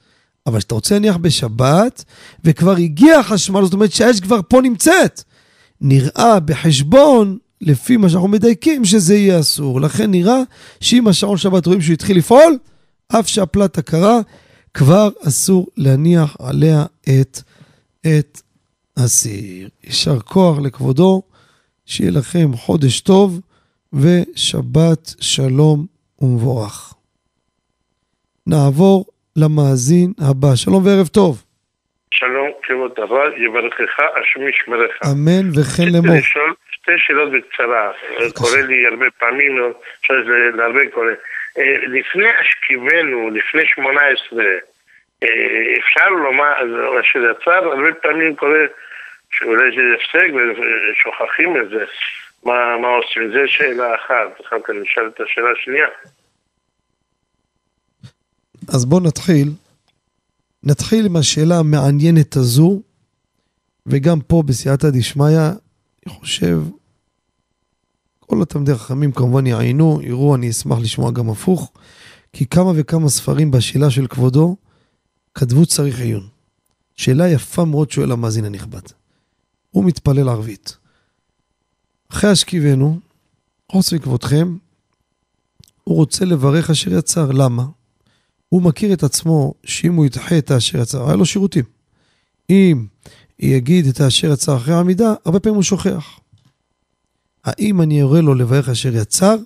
[SPEAKER 2] אבל כשאתה רוצה להניח בשבת, וכבר הגיע החשמל, זאת אומרת שהאש כבר פה נמצאת. נראה בחשבון לפי מה שאנחנו מדייקים, שזה יהיה אסור. לכן נראה שאם השעון שבת רואים שהוא התחיל לפעול, אף שהפלטה קרה, כבר אסור להניח עליה את, את הסיר. יישר כוח לכבודו, שיהיה לכם חודש טוב ושבת שלום ומבורך. נעבור למאזין הבא. שלום וערב טוב.
[SPEAKER 8] שלום, כבוד הרב, יברכך, השם ישמרך.
[SPEAKER 2] אמן וכן לאמור.
[SPEAKER 8] שתי שאלות בקצרה, קורה לי הרבה פעמים, זה להרבה קורה. אה, לפני השכיבנו, לפני שמונה עשרה, אה, אפשר לומר, שיצר, הרבה פעמים קורה שאולי זה הפסק ושוכחים את זה. מה, מה עושים? זו שאלה אחת, אחר כך נשאל את השאלה השנייה.
[SPEAKER 2] אז בואו נתחיל. נתחיל עם השאלה המעניינת הזו, וגם פה בסייעתא דשמיא, אני חושב, כל התלמידי החכמים כמובן יעיינו, יראו, אני אשמח לשמוע גם הפוך, כי כמה וכמה ספרים בשאלה של כבודו כתבו צריך עיון. שאלה יפה מאוד שואל המאזין הנכבד. הוא מתפלל ערבית. אחרי השכיבנו, חוץ מכבודכם, הוא רוצה לברך אשר יצר. למה? הוא מכיר את עצמו שאם הוא ידחה את האשר יצר, היה לו שירותים. אם יגיד את האשר יצר אחרי העמידה, הרבה פעמים הוא שוכח. האם אני אורה לו לברך אשר יצר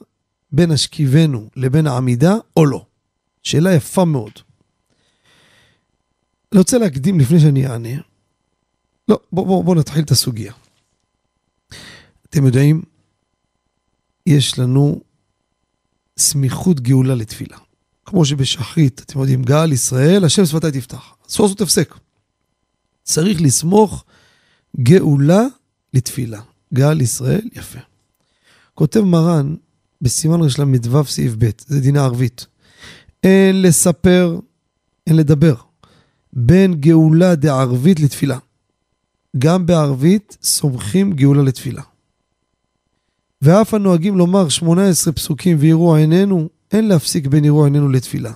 [SPEAKER 2] בין השכיבנו לבין העמידה או לא? שאלה יפה מאוד. אני רוצה להקדים לפני שאני אענה. לא, בואו בוא, בוא נתחיל את הסוגיה. אתם יודעים, יש לנו סמיכות גאולה לתפילה. כמו שבשחרית, אתם יודעים, גאל ישראל, השם שפתי תפתח. אסור לעשות הפסק. צריך לסמוך גאולה לתפילה. גאל ישראל, יפה. כותב מרן בסימן רל"ו סעיף ב', זה דינה ערבית. אין לספר, אין לדבר, בין גאולה דערבית לתפילה. גם בערבית סומכים גאולה לתפילה. ואף הנוהגים לומר 18 פסוקים ויראו עינינו, אין להפסיק בין יראו עינינו לתפילה.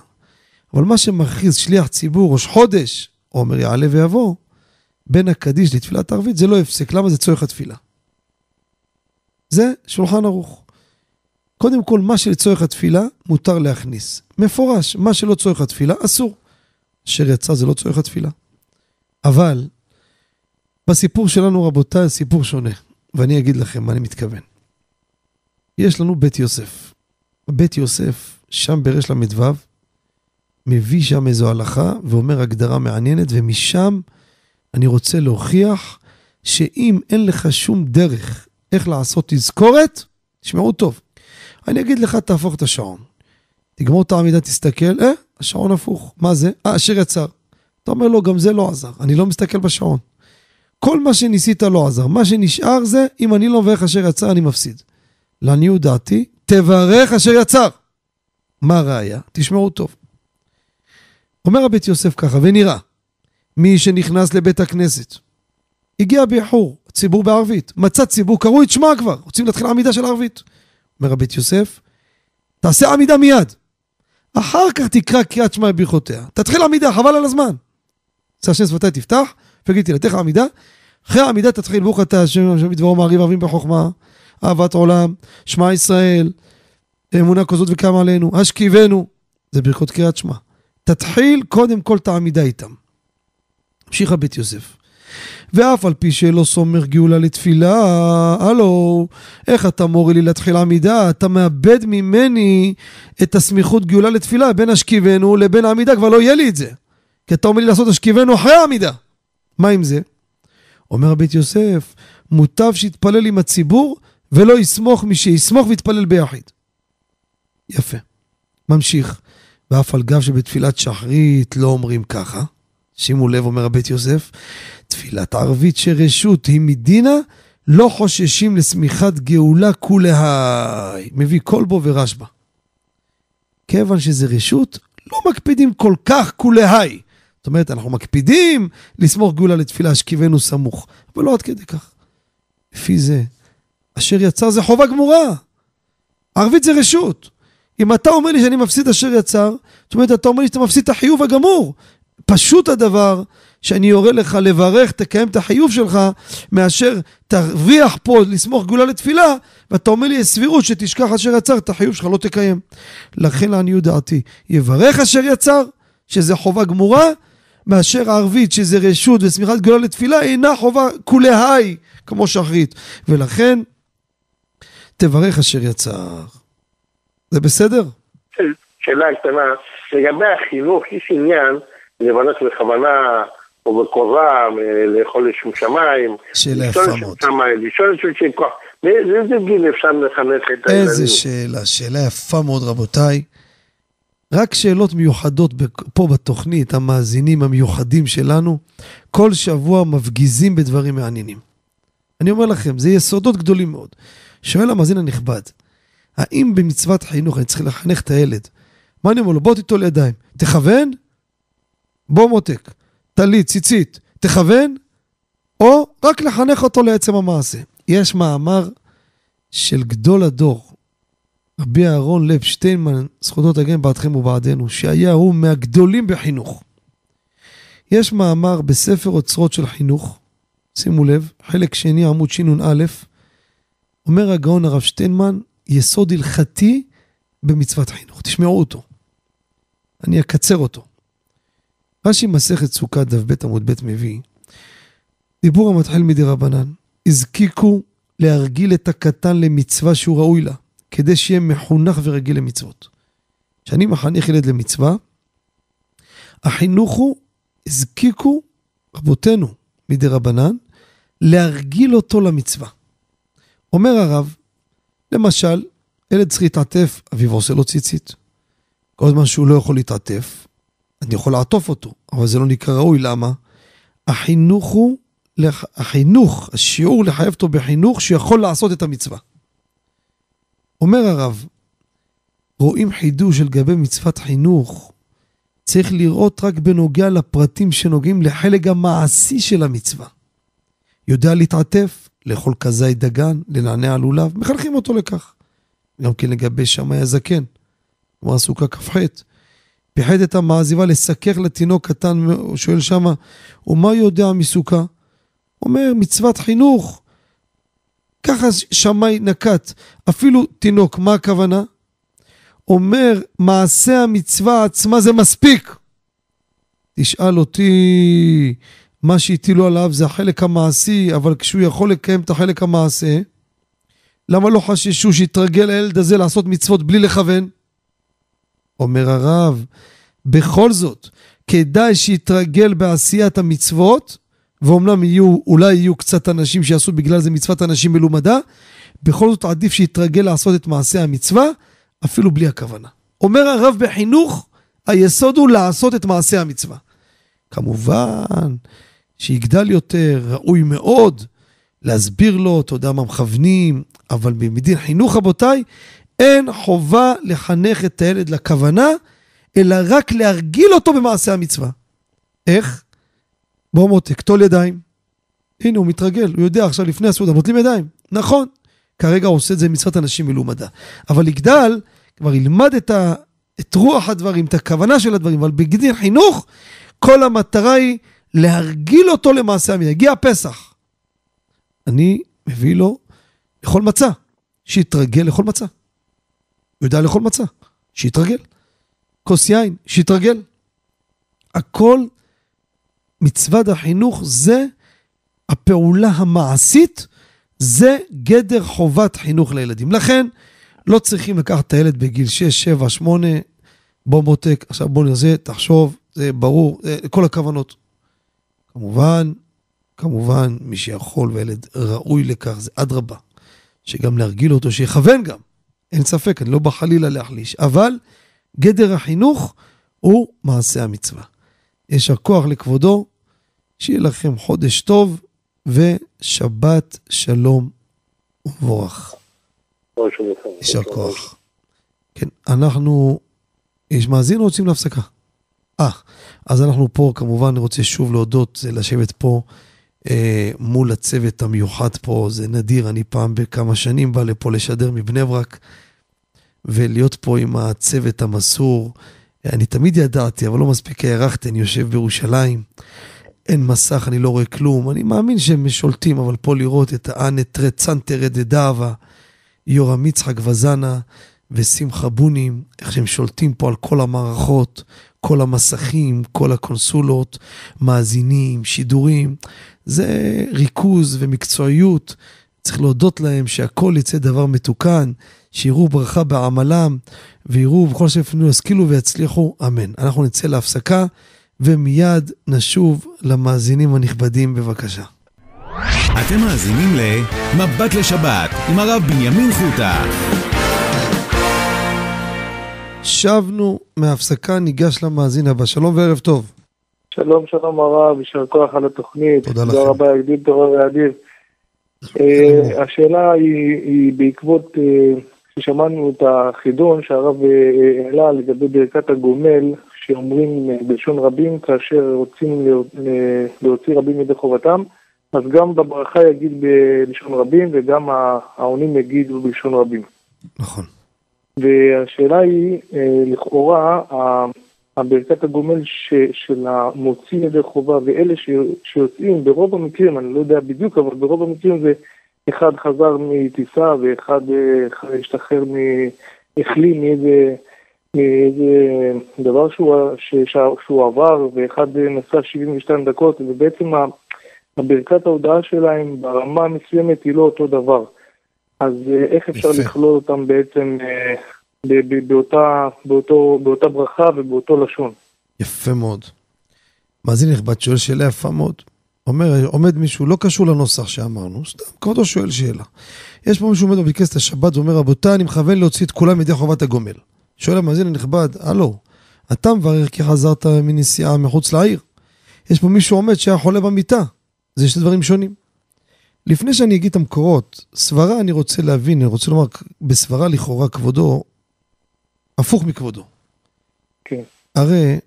[SPEAKER 2] אבל מה שמכריז שליח ציבור ראש חודש, אומר יעלה ויבוא, בין הקדיש לתפילת ערבית זה לא הפסק. למה זה צורך התפילה? זה שולחן ערוך. קודם כל, מה שלצורך התפילה מותר להכניס. מפורש, מה שלא צורך התפילה אסור. אשר יצא זה לא צורך התפילה. אבל בסיפור שלנו, רבותיי, סיפור שונה. ואני אגיד לכם מה אני מתכוון. יש לנו בית יוסף. בית יוסף, שם ברש ל"ו, מביא שם איזו הלכה ואומר הגדרה מעניינת, ומשם אני רוצה להוכיח שאם אין לך שום דרך איך לעשות תזכורת, תשמעו טוב. אני אגיד לך, תהפוך את השעון. תגמור את העמידה, תסתכל, אה, השעון הפוך. מה זה? אה, אשר יצר. אתה אומר לו, גם זה לא עזר, אני לא מסתכל בשעון. כל מה שניסית לא עזר, מה שנשאר זה, אם אני לא מברך אשר יצר, אני מפסיד. לעניות דעתי, תברך אשר יצר. מה הראיה? תשמעו טוב. אומר הבית יוסף ככה, ונראה, מי שנכנס לבית הכנסת, הגיע באיחור, ציבור בערבית, מצא ציבור, קראו את שמע כבר, רוצים להתחיל עמידה של ערבית. אומר הבית יוסף, תעשה עמידה מיד. אחר כך תקרא קריאת שמע בברכותיה. תתחיל עמידה, חבל על הזמן. עשה השם שפתי תפתח, וגידי תהילתך עמידה. אחרי העמידה תתחיל ברוך אתה השם השם בדברו מעריב ערבים בחוכמה, אהבת עולם, שמע ישראל, אמונה כזאת וקמה עלינו, השכיבנו. זה ברכות קריאת שמע. תתחיל קודם כל את העמידה איתם. המשיך הבית יוסף. ואף על פי שלא סומך גאולה לתפילה, הלו, איך אתה מורה לי להתחיל עמידה? אתה מאבד ממני את הסמיכות גאולה לתפילה, בין השכיבנו לבין העמידה, כבר לא יהיה לי את זה. כי אתה אומר לי לעשות השכיבנו אחרי העמידה. מה עם זה? אומר הבית יוסף, מוטב שיתפלל עם הציבור ולא יסמוך מי שיסמוך ויתפלל ביחיד. יפה. ממשיך. ואף על גב שבתפילת שחרית לא אומרים ככה. שימו לב, אומר הבית יוסף, תפילת ערבית שרשות היא מדינה, לא חוששים לשמיכת גאולה כולהי. מביא כל בו ורשב"א. כיוון שזה רשות, לא מקפידים כל כך כולהי. זאת אומרת, אנחנו מקפידים לסמוך גאולה לתפילה, השכיבנו סמוך, אבל לא עד כדי כך. לפי זה, אשר יצר זה חובה גמורה. ערבית זה רשות. אם אתה אומר לי שאני מפסיד אשר יצר, זאת אומרת, אתה אומר לי שאתה מפסיד את החיוב הגמור. פשוט הדבר שאני יורה לך לברך, תקיים את החיוב שלך, מאשר תרוויח פה לסמוך גאולה לתפילה, ואתה אומר לי, יש סבירות שתשכח אשר יצר, את החיוב שלך לא תקיים. לכן לעניות דעתי, יברך אשר יצר, שזה חובה גמורה, מאשר ערבית, שזה רשות ושמיכת גאולה לתפילה, אינה חובה כולי כמו שחרית. ולכן, תברך אשר יצר. זה בסדר?
[SPEAKER 8] שאלה קטנה, לגבי החינוך, יש עניין לבנות בכוונה או בקרובה, לאכול לשום שמיים.
[SPEAKER 2] שאלה יפה מאוד.
[SPEAKER 8] לשאול את שום כוח. באיזה גיל אפשר לחנך את הילדים?
[SPEAKER 2] איזה שאלה, שאלה יפה מאוד רבותיי. רק שאלות מיוחדות פה בתוכנית, המאזינים המיוחדים שלנו, כל שבוע מפגיזים בדברים מעניינים. אני אומר לכם, זה יסודות גדולים מאוד. שואל המאזין הנכבד, האם במצוות חינוך אני צריך לחנך את הילד? מה אני אומר לו? בוא תיטול ידיים. תכוון? בוא מותק. טלית, ציצית. תכוון? או רק לחנך אותו לעצם המעשה. יש מאמר של גדול הדור, רבי אהרון לב שטיינמן, זכותו תגן בעדכם ובעדנו, שהיה הוא מהגדולים בחינוך. יש מאמר בספר אוצרות של חינוך, שימו לב, חלק שני עמוד שנ"א, אומר הגאון הרב שטיינמן, יסוד הלכתי במצוות חינוך. תשמעו אותו. אני אקצר אותו. רש"י מסכת סוכה דף ב' עמוד ב' מביא, דיבור המתחיל מדי רבנן, הזקיקו להרגיל את הקטן למצווה שהוא ראוי לה, כדי שיהיה מחונך ורגיל למצוות. כשאני מחנך ילד למצווה, החינוך הוא, הזקיקו רבותינו מדי רבנן, להרגיל אותו למצווה. אומר הרב, למשל, ילד צריך להתעטף, אביו עושה לו ציצית. כל זמן שהוא לא יכול להתעטף, אני יכול לעטוף אותו, אבל זה לא נקרא ראוי, למה? החינוך הוא, החינוך, השיעור לחייב אותו בחינוך שיכול לעשות את המצווה. אומר הרב, רואים חידוש על גבי מצוות חינוך, צריך לראות רק בנוגע לפרטים שנוגעים לחלק המעשי של המצווה. יודע להתעטף, לאכול כזית דגן, לנענע לולב, מחנכים אותו לכך. גם כן לגבי שמאי הזקן, כמו הסוכה כ"ח. פיחד את המעזיבה לסכך לתינוק קטן, הוא שואל שמה, ומה יודע מסוכה? אומר, מצוות חינוך. ככה שמאי נקט, אפילו תינוק, מה הכוונה? אומר, מעשה המצווה עצמה זה מספיק. תשאל אותי, מה שהטילו עליו זה החלק המעשי, אבל כשהוא יכול לקיים את החלק המעשה, למה לא חששו שיתרגל הילד הזה לעשות מצוות בלי לכוון? אומר הרב, בכל זאת, כדאי שיתרגל בעשיית המצוות, ואומנם יהיו, אולי יהיו קצת אנשים שיעשו בגלל זה מצוות אנשים מלומדה, בכל זאת עדיף שיתרגל לעשות את מעשה המצווה, אפילו בלי הכוונה. אומר הרב בחינוך, היסוד הוא לעשות את מעשה המצווה. כמובן שיגדל יותר, ראוי מאוד להסביר לו, אתה יודע מה מכוונים, אבל במדין חינוך, רבותיי, אין חובה לחנך את הילד לכוונה, אלא רק להרגיל אותו במעשה המצווה. איך? בוא מותק, טול ידיים. הנה, הוא מתרגל, הוא יודע עכשיו לפני הסעודה, נוטלים ידיים. נכון, כרגע הוא עושה את זה מצוות אנשים מלומדה. אבל יגדל, כבר ילמד את, ה, את רוח הדברים, את הכוונה של הדברים, אבל בגדין חינוך, כל המטרה היא להרגיל אותו למעשה המצווה. יגיע פסח. אני מביא לו לאכול מצה, שיתרגל לאכול מצה. הוא יודע לאכול מצה, שיתרגל. כוס יין, שיתרגל. הכל, מצוות החינוך זה הפעולה המעשית, זה גדר חובת חינוך לילדים. לכן, לא צריכים לקחת את הילד בגיל 6, 7, 8, בוא מותק, עכשיו בוא נרזה, תחשוב, זה ברור, כל הכוונות. כמובן, כמובן, מי שיכול וילד ראוי לכך, זה אדרבה. שגם להרגיל אותו, שיכוון גם. אין ספק, אני לא בא חלילה להחליש. אבל גדר החינוך הוא מעשה המצווה. יישר כוח לכבודו, שיהיה לכם חודש טוב ושבת שלום ומבורך. יישר כוח. כן, אנחנו, יש מאזין או יוצאים להפסקה? אה, אז אנחנו פה, כמובן, אני רוצה שוב להודות, לשבת פה אה, מול הצוות המיוחד פה, זה נדיר, אני פעם בכמה שנים בא לפה לשדר מבני ברק, ולהיות פה עם הצוות המסור. אני תמיד ידעתי, אבל לא מספיק הערכתי, אני יושב בירושלים, אין מסך, אני לא רואה כלום, אני מאמין שהם שולטים, אבל פה לראות את האנט רצנטר דדאווה, יורם יצחק וזנה ושמחה בונים, איך שהם שולטים פה על כל המערכות, כל המסכים, כל הקונסולות, מאזינים, שידורים. זה ריכוז ומקצועיות. צריך להודות להם שהכל יצא דבר מתוקן, שיראו ברכה בעמלם, ויראו בכל שאפילו ישכילו ויצליחו, אמן. אנחנו נצא להפסקה, ומיד נשוב למאזינים הנכבדים, בבקשה.
[SPEAKER 1] אתם מאזינים ל"מבט לשבת" עם הרב בנימין חוטה.
[SPEAKER 2] שבנו מההפסקה, ניגש למאזין הבא. שלום וערב טוב.
[SPEAKER 9] שלום, שלום הרב, יישר כוח על התוכנית.
[SPEAKER 2] תודה לכם.
[SPEAKER 9] תודה רבה, יגדיל תורה ויאדיר. אה, השאלה היא, בעקבות אה, ששמענו את החידון שהרב אה, העלה לגבי ברכת הגומל, שאומרים אה, בלשון רבים כאשר רוצים לה- לה- להוציא רבים ידי חובתם, אז גם בברכה יגיד בלשון רבים וגם העונים יגידו בלשון רבים.
[SPEAKER 2] נכון.
[SPEAKER 9] והשאלה היא, אה, לכאורה, הברכת הגומל ש, של המוציא ידי חובה ואלה ש, שיוצאים, ברוב המקרים, אני לא יודע בדיוק, אבל ברוב המקרים זה אחד חזר מטיסה ואחד אה, השתחרר, מ- החלים מאיזה, מאיזה דבר שהוא, ש, שהוא עבר, ואחד אה, נסע 72 דקות, ובעצם הברכת ההודעה שלהם ברמה מסוימת היא לא אותו דבר. אז אה, איך אפשר
[SPEAKER 2] יפה.
[SPEAKER 9] לכלול אותם בעצם אה, ב- ב- באותה, באותו, באותה ברכה ובאותו לשון?
[SPEAKER 2] יפה מאוד. מאזין נכבד שואל שאלה יפה מאוד. אומר, עומד מישהו, לא קשור לנוסח שאמרנו, סתם, כבודו שואל שאלה. יש פה מישהו עומד בביקסת השבת ואומר, רבותיי, אני מכוון להוציא את כולם ידי חובת הגומל. שואל המאזין הנכבד, הלו, אתה מברך כי חזרת מנסיעה מחוץ לעיר. יש פה מישהו עומד שהיה חולה במיטה. זה שני דברים שונים. לפני שאני אגיד את המקורות, סברה אני רוצה להבין, אני רוצה לומר, בסברה לכאורה כבודו, הפוך מכבודו.
[SPEAKER 9] כן.
[SPEAKER 2] הרי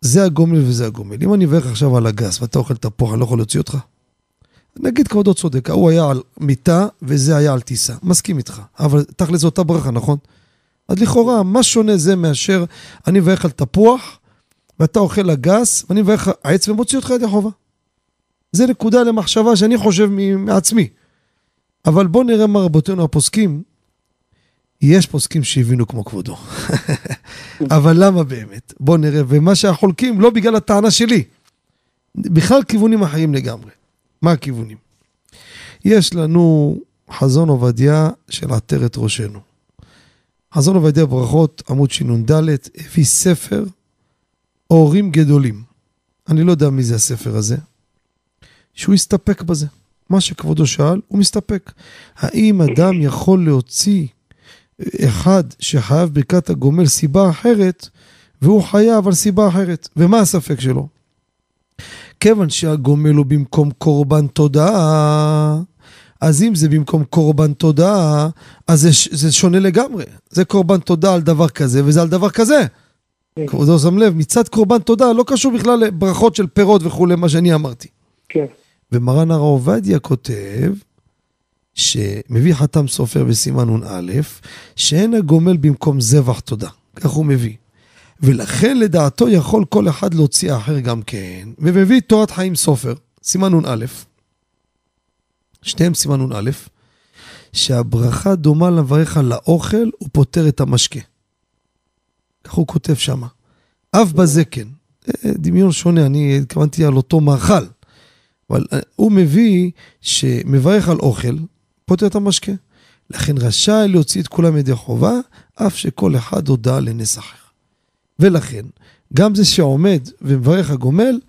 [SPEAKER 2] זה הגומל וזה הגומל. אם אני אברך עכשיו על הגס ואתה אוכל תפוח, אני לא יכול להוציא אותך? נגיד כבודו צודק, ההוא היה על מיטה וזה היה על טיסה. מסכים איתך. אבל תכל'ס זו אותה ברכה, נכון? אז לכאורה, מה שונה זה מאשר אני מברך על תפוח ואתה אוכל הגס ואני מברך עץ ומוציא אותך ידי חובה. זה נקודה למחשבה שאני חושב מעצמי. אבל בואו נראה מה רבותינו הפוסקים. יש פוסקים שהבינו כמו כבודו. אבל למה באמת? בואו נראה. ומה שהחולקים, לא בגלל הטענה שלי. בכלל כיוונים אחרים לגמרי. מה הכיוונים? יש לנו חזון עובדיה של עטרת ראשנו. חזון עובדיה ברכות, עמוד שנ"ד, הביא ספר הורים גדולים. אני לא יודע מי זה הספר הזה. שהוא יסתפק בזה. מה שכבודו שאל, הוא מסתפק. האם אדם יכול להוציא אחד שחייב ברכת הגומל סיבה אחרת, והוא חייב על סיבה אחרת. ומה הספק שלו? כיוון שהגומל הוא במקום קורבן תודעה, אז אם זה במקום קורבן תודעה, אז זה, זה שונה לגמרי. זה קורבן תודה על דבר כזה, וזה על דבר כזה.
[SPEAKER 9] כן.
[SPEAKER 2] כבודו שם לב, מצד קורבן תודה לא קשור בכלל לברכות של פירות וכולי, מה שאני אמרתי.
[SPEAKER 9] כן.
[SPEAKER 2] ומרן הר עובדיה כותב, שמביא חתם סופר בסימן נ"א, שאין הגומל במקום זבח תודה. כך הוא מביא. ולכן לדעתו יכול כל אחד להוציא אחר גם כן, ומביא תורת חיים סופר, סימן נ"א. שניהם סימן נ"א, שהברכה דומה למברך על האוכל ופותר את המשקה. כך הוא כותב שמה. אף בזה כן. אה, דמיון שונה, אני התכוונתי על אותו מאכל. אבל אה, הוא מביא שמברך על אוכל, פותר את המשקה. לכן רשאי להוציא את כולם ידי חובה, אף שכל אחד הודה לנס אחר. ולכן, גם זה שעומד ומברך הגומל,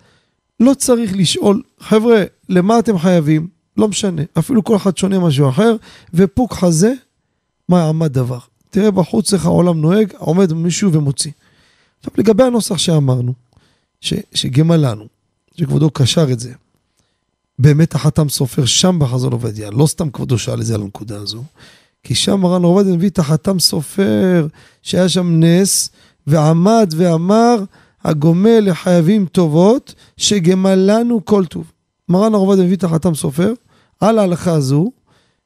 [SPEAKER 2] לא צריך לשאול, חבר'ה, למה אתם חייבים? לא משנה, אפילו כל אחד שונה משהו אחר, ופוק חזה, מה עמד דבר. תראה בחוץ איך העולם נוהג, עומד מישהו ומוציא. עכשיו, לגבי הנוסח שאמרנו, ש, שגמלנו, שכבודו קשר את זה, באמת החתם סופר שם בחזון עובדיה, לא סתם כבודו שאל את זה על הנקודה הזו, כי שם מרן עובדיה מביא את החתם סופר, שהיה שם נס, ועמד ואמר, הגומל לחייבים טובות, שגמלנו כל טוב. מרן עובדיה מביא את החתם סופר, על ההלכה הזו,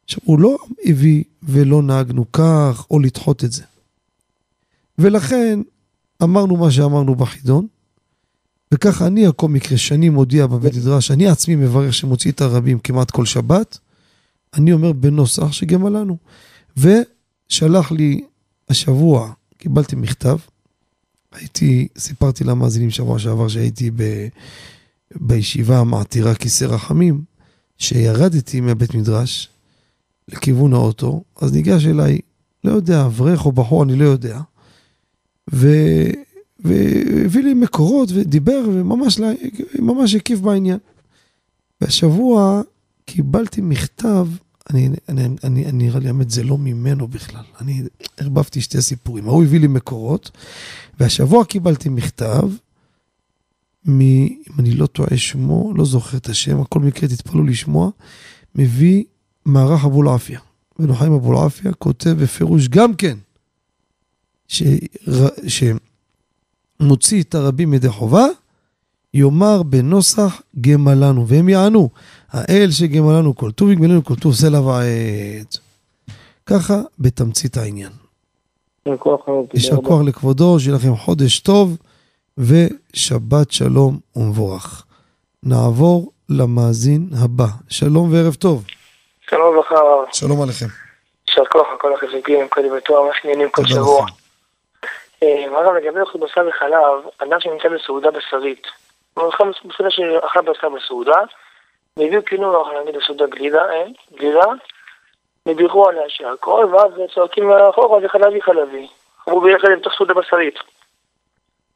[SPEAKER 2] עכשיו, הוא לא הביא ולא נהגנו כך, או לדחות את זה. ולכן, אמרנו מה שאמרנו בחידון, וככה אני, הכל מקרה, שאני מודיע בבית מדרש, אני עצמי מברך שמוציא את הרבים כמעט כל שבת, אני אומר בנוסח שגמלנו. ושלח לי השבוע, קיבלתי מכתב, הייתי, סיפרתי למאזינים שבוע שעבר שהייתי ב, בישיבה המעתירה כיסא רחמים, שירדתי מהבית מדרש לכיוון האוטו, אז ניגש אליי, לא יודע, אברך או בחור, אני לא יודע, והביא לי מקורות ודיבר וממש ממש הקיף בעניין. והשבוע קיבלתי מכתב, אני, אני, אני, אני נראה לי, האמת, זה לא ממנו בכלל. אני ערבבתי שתי סיפורים. ההוא הביא לי מקורות, והשבוע קיבלתי מכתב מ... אם אני לא טועה שמו, לא זוכר את השם, הכל מקרה, תתפלאו לשמוע, מביא מערך אבולעפיה. ונוחיים אבולעפיה כותב בפירוש גם כן, ש... שמוציא את הרבים ידי חובה, יאמר בנוסח גמלנו, והם יענו, האל שגמלנו כל טוב, יגמלנו כל טוב, סלע ועט. ככה בתמצית העניין. יישר כוח לכבודו, שיהיה לכם חודש טוב. ושבת שלום ומבורך. נעבור למאזין הבא. שלום וערב טוב.
[SPEAKER 10] שלום וברכה.
[SPEAKER 2] שלום עליכם.
[SPEAKER 10] יישר כוח לכל החזקים, כל דברי מה שעניינים כל שבוע. הרב, לגבי אוכל בשר וחלב, אדם שנמצא בסעודה בשרית, הוא אכל בסעודה שאכל בשר בסעודה, והביאו כאילו, נגיד בסעודה גלידה, אין, גלידה, ובירכו עליה שהכל, ואז צועקים מאחורה, זה חלבי חלבי. אמרו ביחד עם סעודה בשרית.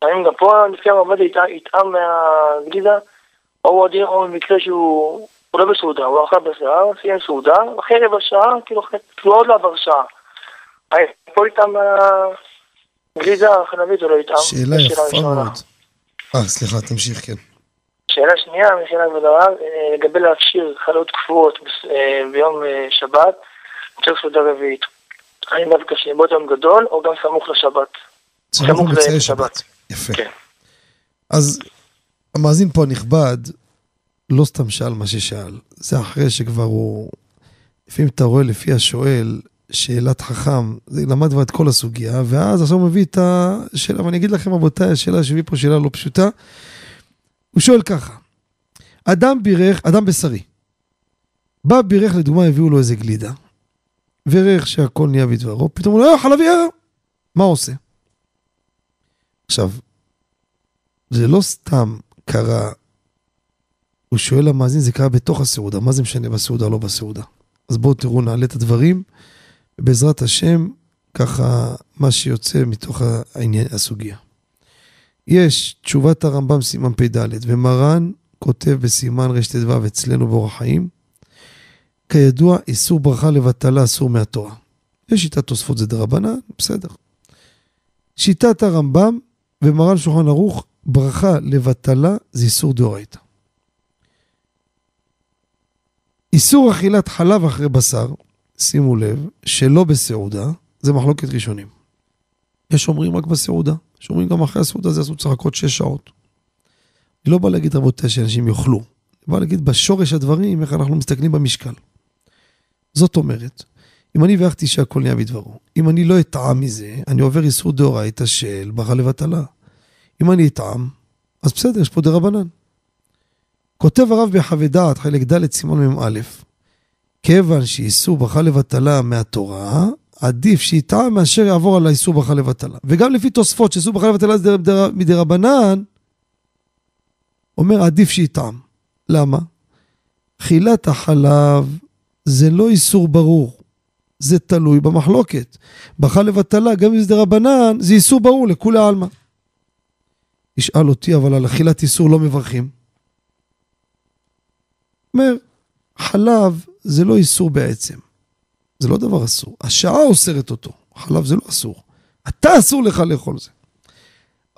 [SPEAKER 10] האם גם פה לפי המעמד יטעם מהגלידה, או הוא עדין, או במקרה שהוא לא בסעודה, הוא אכל בשר, סיים סעודה, אחרי רבע שעה, כאילו, כאילו עוד לא עבר שעה. פה יטעם מהגלידה החלבית או לא יטעם?
[SPEAKER 2] שאלה יפה מאוד. אה, סליחה, תמשיך, כן.
[SPEAKER 10] שאלה שנייה, מחילה כבוד הרב, אה, לגבי להפשיר חלות קפואות אה, ביום אה, שבת, צריך סעודה רביעית. האם דווקא שיהיה באותו יום גדול, או גם סמוך לשבת?
[SPEAKER 2] סמוך למוצאי שבת. יפה. כן. אז המאזין פה הנכבד לא סתם שאל מה ששאל, זה אחרי שכבר הוא, לפעמים אתה רואה לפי השואל, שאלת חכם, למד כבר את כל הסוגיה, ואז עכשיו הוא מביא את השאלה, ואני אגיד לכם רבותיי, השאלה שהביא פה שאלה לא פשוטה. הוא שואל ככה, אדם בירך, אדם בשרי, בא בירך, לדוגמה, הביאו לו איזה גלידה, וריח שהכל נהיה בדברו, פתאום הוא אה, חלבי, אה, מה הוא עושה? עכשיו, זה לא סתם קרה, הוא שואל למאזין, זה קרה בתוך הסעודה, מה זה משנה בסעודה או לא בסעודה? אז בואו תראו, נעלה את הדברים, ובעזרת השם, ככה מה שיוצא מתוך העניין, הסוגיה. יש תשובת הרמב"ם סימן פ"ד, ומרן כותב בסימן רט"ו אצלנו באורח חיים, כידוע, איסור ברכה לבטלה אסור מהתורה. יש שיטת תוספות זה דרבנן, בסדר. שיטת הרמב"ם ומרן שולחן ערוך, ברכה לבטלה זה איסור דאורייתא. איסור אכילת חלב אחרי בשר, שימו לב, שלא בסעודה, זה מחלוקת ראשונים. יש אומרים רק בסעודה, יש אומרים גם אחרי הסעודה זה צריך לחכות שש שעות. אני לא בא להגיד רבותיי שאנשים יאכלו, אני בא להגיד בשורש הדברים איך אנחנו מסתכלים במשקל. זאת אומרת, אם אני ואחתי שהכל נהיה בדברו, אם אני לא אטעם מזה, אני עובר איסור דאורייתא של ברכה לבטלה. אם אני אטעם, אז בסדר, יש פה דרבנן. כותב הרב בחווה דעת, חלק ד' סימן מ"א, כיוון שאיסור ברכה לבטלה מהתורה, עדיף שיטעם מאשר יעבור על האיסור ברכה לבטלה. וגם לפי תוספות שאיסור ברכה לבטלה זה מדרבנן, אומר עדיף שיטעם. למה? אכילת החלב זה לא איסור ברור, זה תלוי במחלוקת. ברכה לבטלה, גם אם זה דרבנן, זה איסור ברור לכולי עלמא. ישאל אותי, אבל על אכילת איסור לא מברכים. אומר, חלב זה לא איסור בעצם. זה לא דבר אסור. השעה אוסרת אותו. חלב זה לא אסור. אתה אסור לך לאכול זה.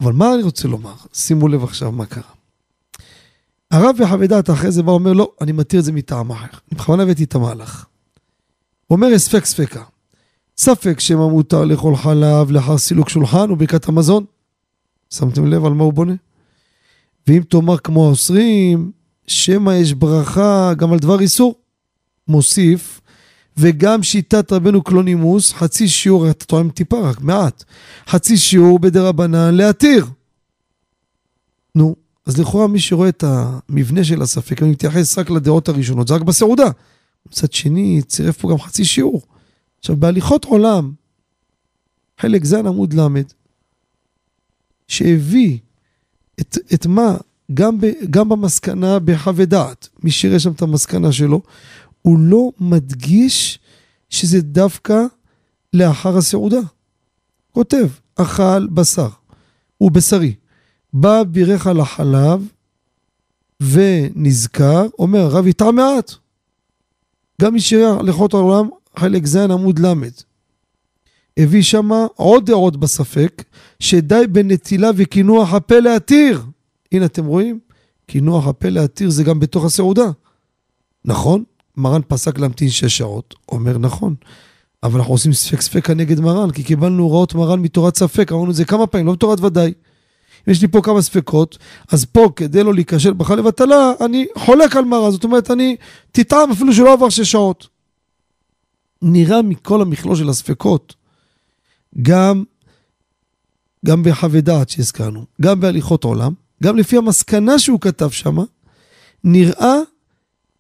[SPEAKER 2] אבל מה אני רוצה לומר? שימו לב עכשיו מה קרה. הרב וחווי דעת אחרי זה בא ואומר, לא, אני מתיר את זה מטעם אחר. אני בכוונה הבאתי את המהלך. הוא אומר, אספק ספקה. ספק שמא מותר לאכול חלב לאחר סילוק שולחן וברכת המזון. שמתם לב על מה הוא בונה? ואם תאמר כמו האוסרים, שמא יש ברכה גם על דבר איסור. מוסיף, וגם שיטת רבנו קלונימוס, חצי שיעור, אתה טועם טיפה רק, מעט, חצי שיעור בדרבנן להתיר. נו, אז לכאורה מי שרואה את המבנה של הספק, אני מתייחס רק לדעות הראשונות, זה רק בסעודה. מצד שני, צירף פה גם חצי שיעור. עכשיו, בהליכות עולם, חלק ז' עמוד ל', שהביא את, את מה, גם, ב, גם במסקנה בחווה דעת, מי שיראה שם את המסקנה שלו, הוא לא מדגיש שזה דווקא לאחר הסעודה. כותב, אכל בשר, הוא בשרי. בא בירך על החלב ונזכר, אומר, הרב יטעם מעט. גם מי שיראה הלכות העולם, חלק ז' עמוד ל'. הביא שם עוד דעות בספק, שדי בנטילה וקינוח הפה להתיר. הנה אתם רואים? קינוח הפה להתיר זה גם בתוך הסעודה. נכון? מרן פסק להמתין שש שעות. אומר נכון. אבל אנחנו עושים ספק ספקה נגד מרן, כי קיבלנו הוראות מרן מתורת ספק, אמרנו את זה כמה פעמים, לא מתורת ודאי. אם יש לי פה כמה ספקות, אז פה כדי לא להיכשל בך לבטלה, אני חולק על מרן, זאת אומרת, אני תטעם אפילו שלא עבר שש שעות. נראה מכל המכלול של הספקות, גם, גם בחווה דעת שהזכרנו, גם בהליכות עולם, גם לפי המסקנה שהוא כתב שם, נראה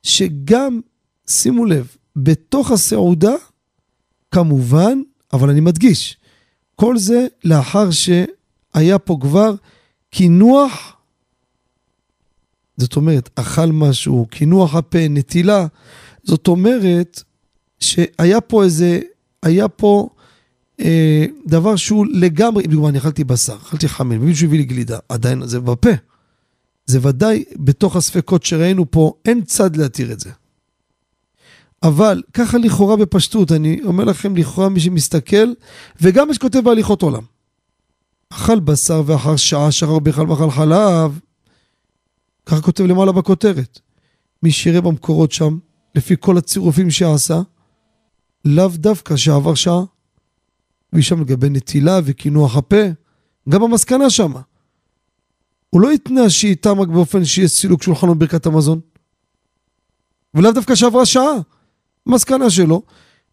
[SPEAKER 2] שגם, שימו לב, בתוך הסעודה, כמובן, אבל אני מדגיש, כל זה לאחר שהיה פה כבר קינוח, זאת אומרת, אכל משהו, קינוח הפה, נטילה, זאת אומרת שהיה פה איזה, היה פה אה, דבר שהוא לגמרי, דוגמה, אני אכלתי בשר, אכלתי חמל, ומישהו הביא לי גלידה, עדיין זה בפה. זה ודאי בתוך הספקות שראינו פה, אין צד להתיר את זה. אבל ככה לכאורה בפשטות, אני אומר לכם לכאורה מי שמסתכל, וגם מי שכותב בהליכות עולם. אכל בשר ואחר שעה שחר בכלל מאכל חלב, ככה כותב למעלה בכותרת. מי שיראה במקורות שם, לפי כל הצירופים שעשה, לאו דווקא שעבר שעה. ושם לגבי נטילה וקינוח הפה, גם המסקנה שמה. הוא לא התנה שאיתם רק באופן שיהיה סילוק שולחן וברכת המזון. ולאו דווקא שעברה שעה. מסקנה שלו,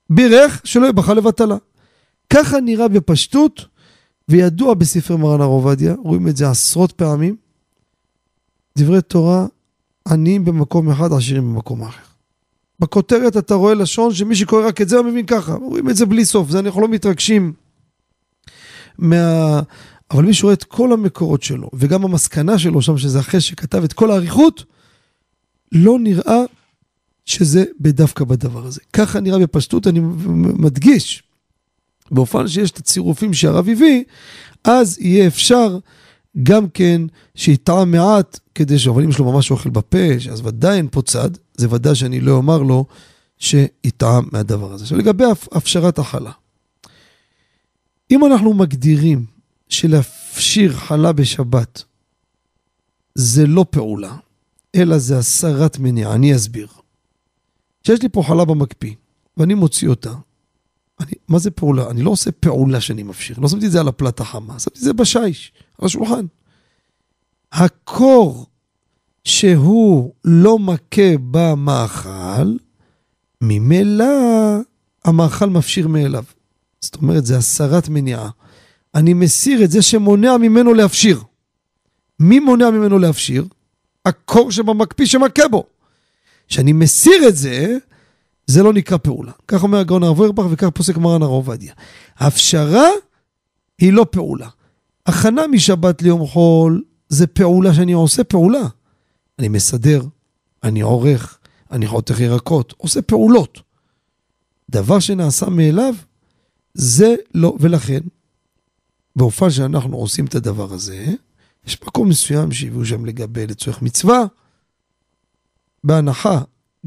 [SPEAKER 2] בירך שלא בכה לבטלה. ככה נראה בפשטות, וידוע בספר מרן הר עובדיה, רואים את זה עשרות פעמים. דברי תורה, עניים במקום אחד, עשירים במקום אחר. בכותרת אתה רואה לשון שמי שקורא רק את זה, הוא מבין ככה. רואים את זה בלי סוף, זה אנחנו לא מתרגשים מה... אבל מי שרואה את כל המקורות שלו, וגם המסקנה שלו שם, שזה אחרי שכתב את כל האריכות, לא נראה שזה בדווקא בדבר הזה. ככה נראה בפשטות, אני מדגיש, באופן שיש את הצירופים שהרב הביא, אז יהיה אפשר גם כן שיטעם מעט, כדי ש... אבל אם יש לו ממש אוכל בפה, אז ודאי אין פה צד, זה ודאי שאני לא אומר לו שיטעם מהדבר הזה. עכשיו לגבי הפשרת החלה. אם אנחנו מגדירים שלהפשיר חלה בשבת זה לא פעולה, אלא זה הסרת מניעה, אני אסביר. כשיש לי פה חלה במקפיא, ואני מוציא אותה, אני, מה זה פעולה? אני לא עושה פעולה שאני מפשיר, לא שמתי את זה על הפלט החמה, שמתי את זה בשיש, על השולחן. הקור שהוא לא מכה במאכל, ממילא המאכל מפשיר מאליו. זאת אומרת, זה הסרת מניעה. אני מסיר את זה שמונע ממנו להפשיר. מי מונע ממנו להפשיר? הקור שבמקפיא שמכה בו. כשאני מסיר את זה, זה לא נקרא פעולה. כך אומר הגאון הרב אורבך וכך פוסק מרן הרב עובדיה. הפשרה היא לא פעולה. הכנה משבת ליום חול זה פעולה שאני עושה פעולה. אני מסדר, אני עורך, אני חותך ירקות, עושה פעולות. דבר שנעשה מאליו, זה לא, ולכן, באופן שאנחנו עושים את הדבר הזה, יש מקום מסוים שהביאו שם לגבי לצורך מצווה, בהנחה,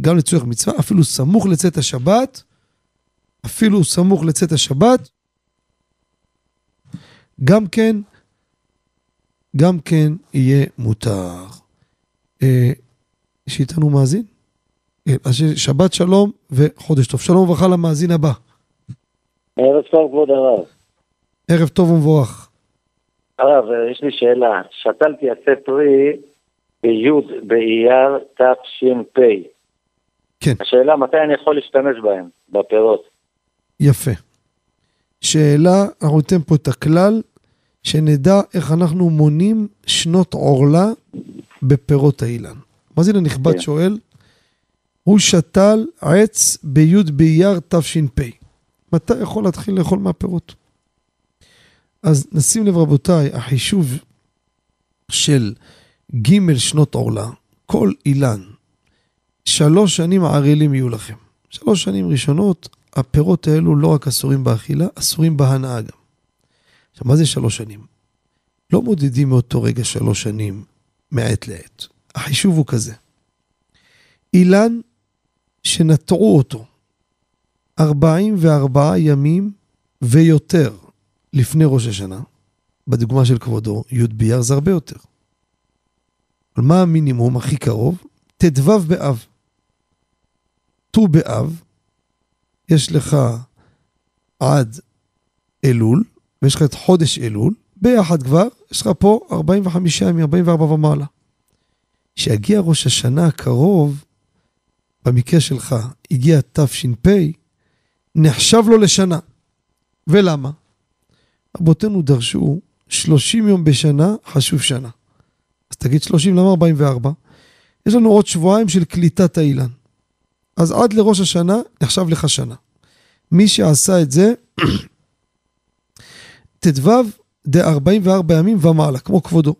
[SPEAKER 2] גם לצורך מצווה, אפילו סמוך לצאת השבת, אפילו סמוך לצאת השבת, גם כן, גם כן יהיה מותר. אה, יש איתנו מאזין? כן, אז שבת שלום וחודש טוב. שלום וברכה למאזין הבא.
[SPEAKER 11] ערב טוב, כבוד הרב.
[SPEAKER 2] ערב טוב ומבורך.
[SPEAKER 11] הרב, יש לי שאלה. שתלתי עצי פרי בי' באייר תש"פ.
[SPEAKER 2] כן.
[SPEAKER 11] השאלה, מתי אני יכול להשתמש בהם, בפירות?
[SPEAKER 2] יפה. שאלה, אנחנו ניתן פה את הכלל, שנדע איך אנחנו מונים שנות עורלה בפירות האילן. מאזין הנכבד
[SPEAKER 11] כן.
[SPEAKER 2] שואל, הוא שתל עץ בי' באייר תש"פ. מתי יכול להתחיל לאכול מהפירות? אז נשים לב רבותיי, החישוב של ג' שנות עורלה, כל אילן, שלוש שנים ערלים יהיו לכם. שלוש שנים ראשונות, הפירות האלו לא רק אסורים באכילה, אסורים בהנאה גם. עכשיו, מה זה שלוש שנים? לא מודדים מאותו רגע שלוש שנים מעת לעת. החישוב הוא כזה. אילן שנטעו אותו 44 ימים ויותר לפני ראש השנה, בדוגמה של כבודו, י' באייר זה הרבה יותר. אבל מה המינימום הכי קרוב? ט"ו באב. ט"ו באב, יש לך עד אלול, ויש לך את חודש אלול, ביחד כבר, יש לך פה 45 ימים, 44 ומעלה. כשיגיע ראש השנה הקרוב, במקרה שלך, הגיע תש"פ, נחשב לו לשנה. ולמה? רבותינו דרשו 30 יום בשנה, חשוב שנה. תגיד 30, למה 44? יש לנו עוד שבועיים של קליטת האילן. אז עד לראש השנה, נחשב לך שנה. מי שעשה את זה, ט"ו דה 44 ימים ומעלה, כמו כבודו.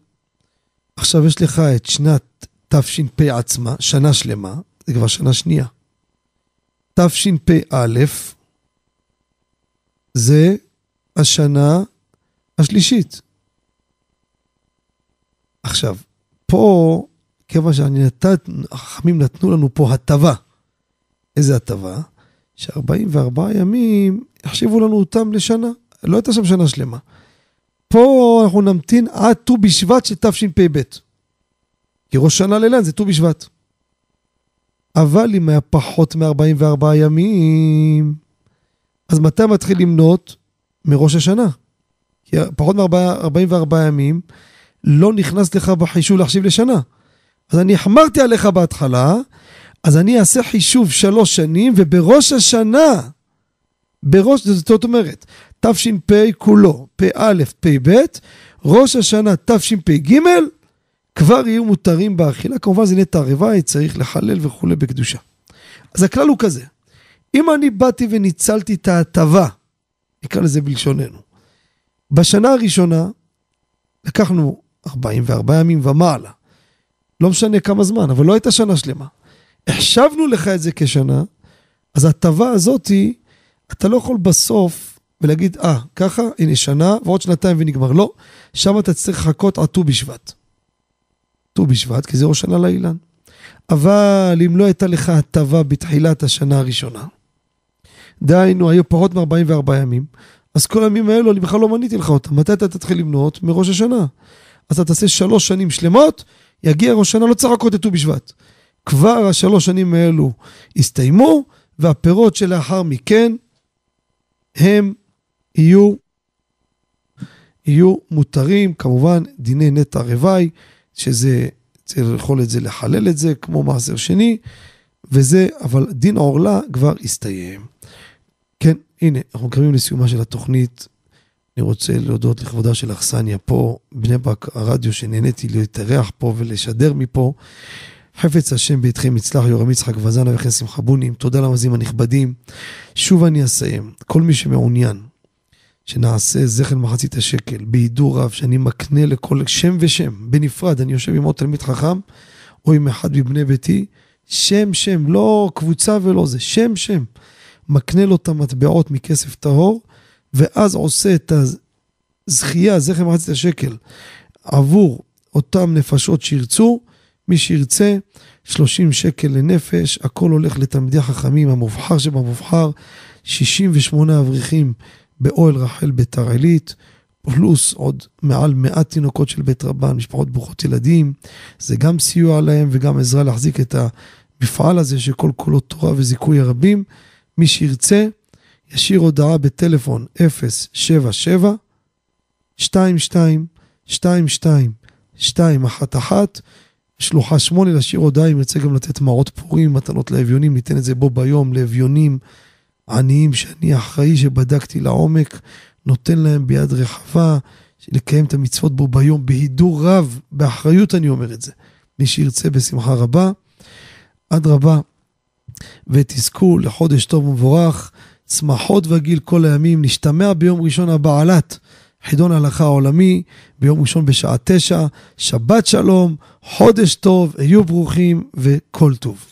[SPEAKER 2] עכשיו יש לך את שנת תש"פ עצמה, שנה שלמה, זה כבר שנה שנייה. תשפ"א זה השנה השלישית. עכשיו, פה, כיוון שאני נתת, החכמים נתנו לנו פה הטבה. איזה הטבה? ש-44 ימים יחשיבו לנו אותם לשנה. לא הייתה שם שנה שלמה. פה אנחנו נמתין עד ט"ו בשבט של תשפ"ב. כי ראש שנה לילן זה ט"ו בשבט. אבל אם היה פחות מ-44 ימים, אז מתי מתחיל למנות? מראש השנה. כי פחות מ-44 ימים לא נכנס לך בחישוב להחשיב לשנה. אז אני החמרתי עליך בהתחלה, אז אני אעשה חישוב שלוש שנים, ובראש השנה, בראש, זאת אומרת, תש"פ כולו, פא, פ"ב, ראש השנה תשפ"ג, כבר יהיו מותרים באכילה, כמובן זה נטע ערבה, צריך לחלל וכולי בקדושה. אז הכלל הוא כזה, אם אני באתי וניצלתי את ההטבה, נקרא לזה בלשוננו, בשנה הראשונה לקחנו 44 ימים ומעלה, לא משנה כמה זמן, אבל לא הייתה שנה שלמה. החשבנו לך את זה כשנה, אז ההטבה הזאתי, אתה לא יכול בסוף ולהגיד, אה, ah, ככה, הנה שנה ועוד שנתיים ונגמר. לא, שם אתה צריך לחכות עד ט"ו בשבט. ט"ו בשבט, כי זה ראש שנה לאילן. אבל אם לא הייתה לך הטבה בתחילת השנה הראשונה, דהיינו, היו פחות מ-44 ימים, אז כל הימים האלו, אני בכלל לא מניתי לך אותם. מתי אתה תתחיל למנות? מראש השנה. אז אתה תעשה שלוש שנים שלמות, יגיע ראש השנה, לא צריך לחכות את ט"ו בשבט. כבר השלוש שנים האלו הסתיימו, והפירות שלאחר מכן הם יהיו, יהיו מותרים, כמובן, דיני נטע רוואי, שזה, צריך לאכול את זה, לחלל את זה, כמו מעשר שני, וזה, אבל דין עורלה כבר הסתיים. כן, הנה, אנחנו קרבים לסיומה של התוכנית. אני רוצה להודות לכבודה של אכסניה פה, בני ברק הרדיו, שנהניתי להתארח פה ולשדר מפה. חפץ השם ביתכם יצלח יורם יצחק וזנה וכן שמחה בונים. תודה למאזינים הנכבדים. שוב אני אסיים. כל מי שמעוניין שנעשה זכר מחצית השקל בהידור רב, שאני מקנה לכל שם ושם, בנפרד, אני יושב עם עוד תלמיד חכם, או עם אחד מבני ביתי, שם שם, לא קבוצה ולא זה, שם שם. מקנה לו את המטבעות מכסף טהור, ואז עושה את הזכייה, זכר מחצית השקל, עבור אותם נפשות שירצו, מי שירצה, 30 שקל לנפש, הכל הולך לתלמידי החכמים, המובחר שבמובחר, 68 אברכים באוהל רחל ביתר עילית, פלוס עוד מעל 100 תינוקות של בית רבן, משפחות ברוכות ילדים, זה גם סיוע להם וגם עזרה להחזיק את המפעל הזה שכל כולו תורה וזיכוי הרבים. מי שירצה, ישאיר הודעה בטלפון 077 22 22 211 שלוחה 8 להשאיר הודעה אם ירצה גם לתת מעות פורים, מתנות לאביונים, ניתן את זה בו ביום לאביונים עניים שאני אחראי שבדקתי לעומק, נותן להם ביד רחבה, לקיים את המצוות בו ביום בהידור רב, באחריות אני אומר את זה. מי שירצה בשמחה רבה, אדרבה, ותזכו לחודש טוב ומבורך, צמחות וגיל כל הימים, נשתמע ביום ראשון הבעלת. חידון ההלכה העולמי ביום ראשון בשעה תשע, שבת שלום, חודש טוב, היו ברוכים וכל טוב.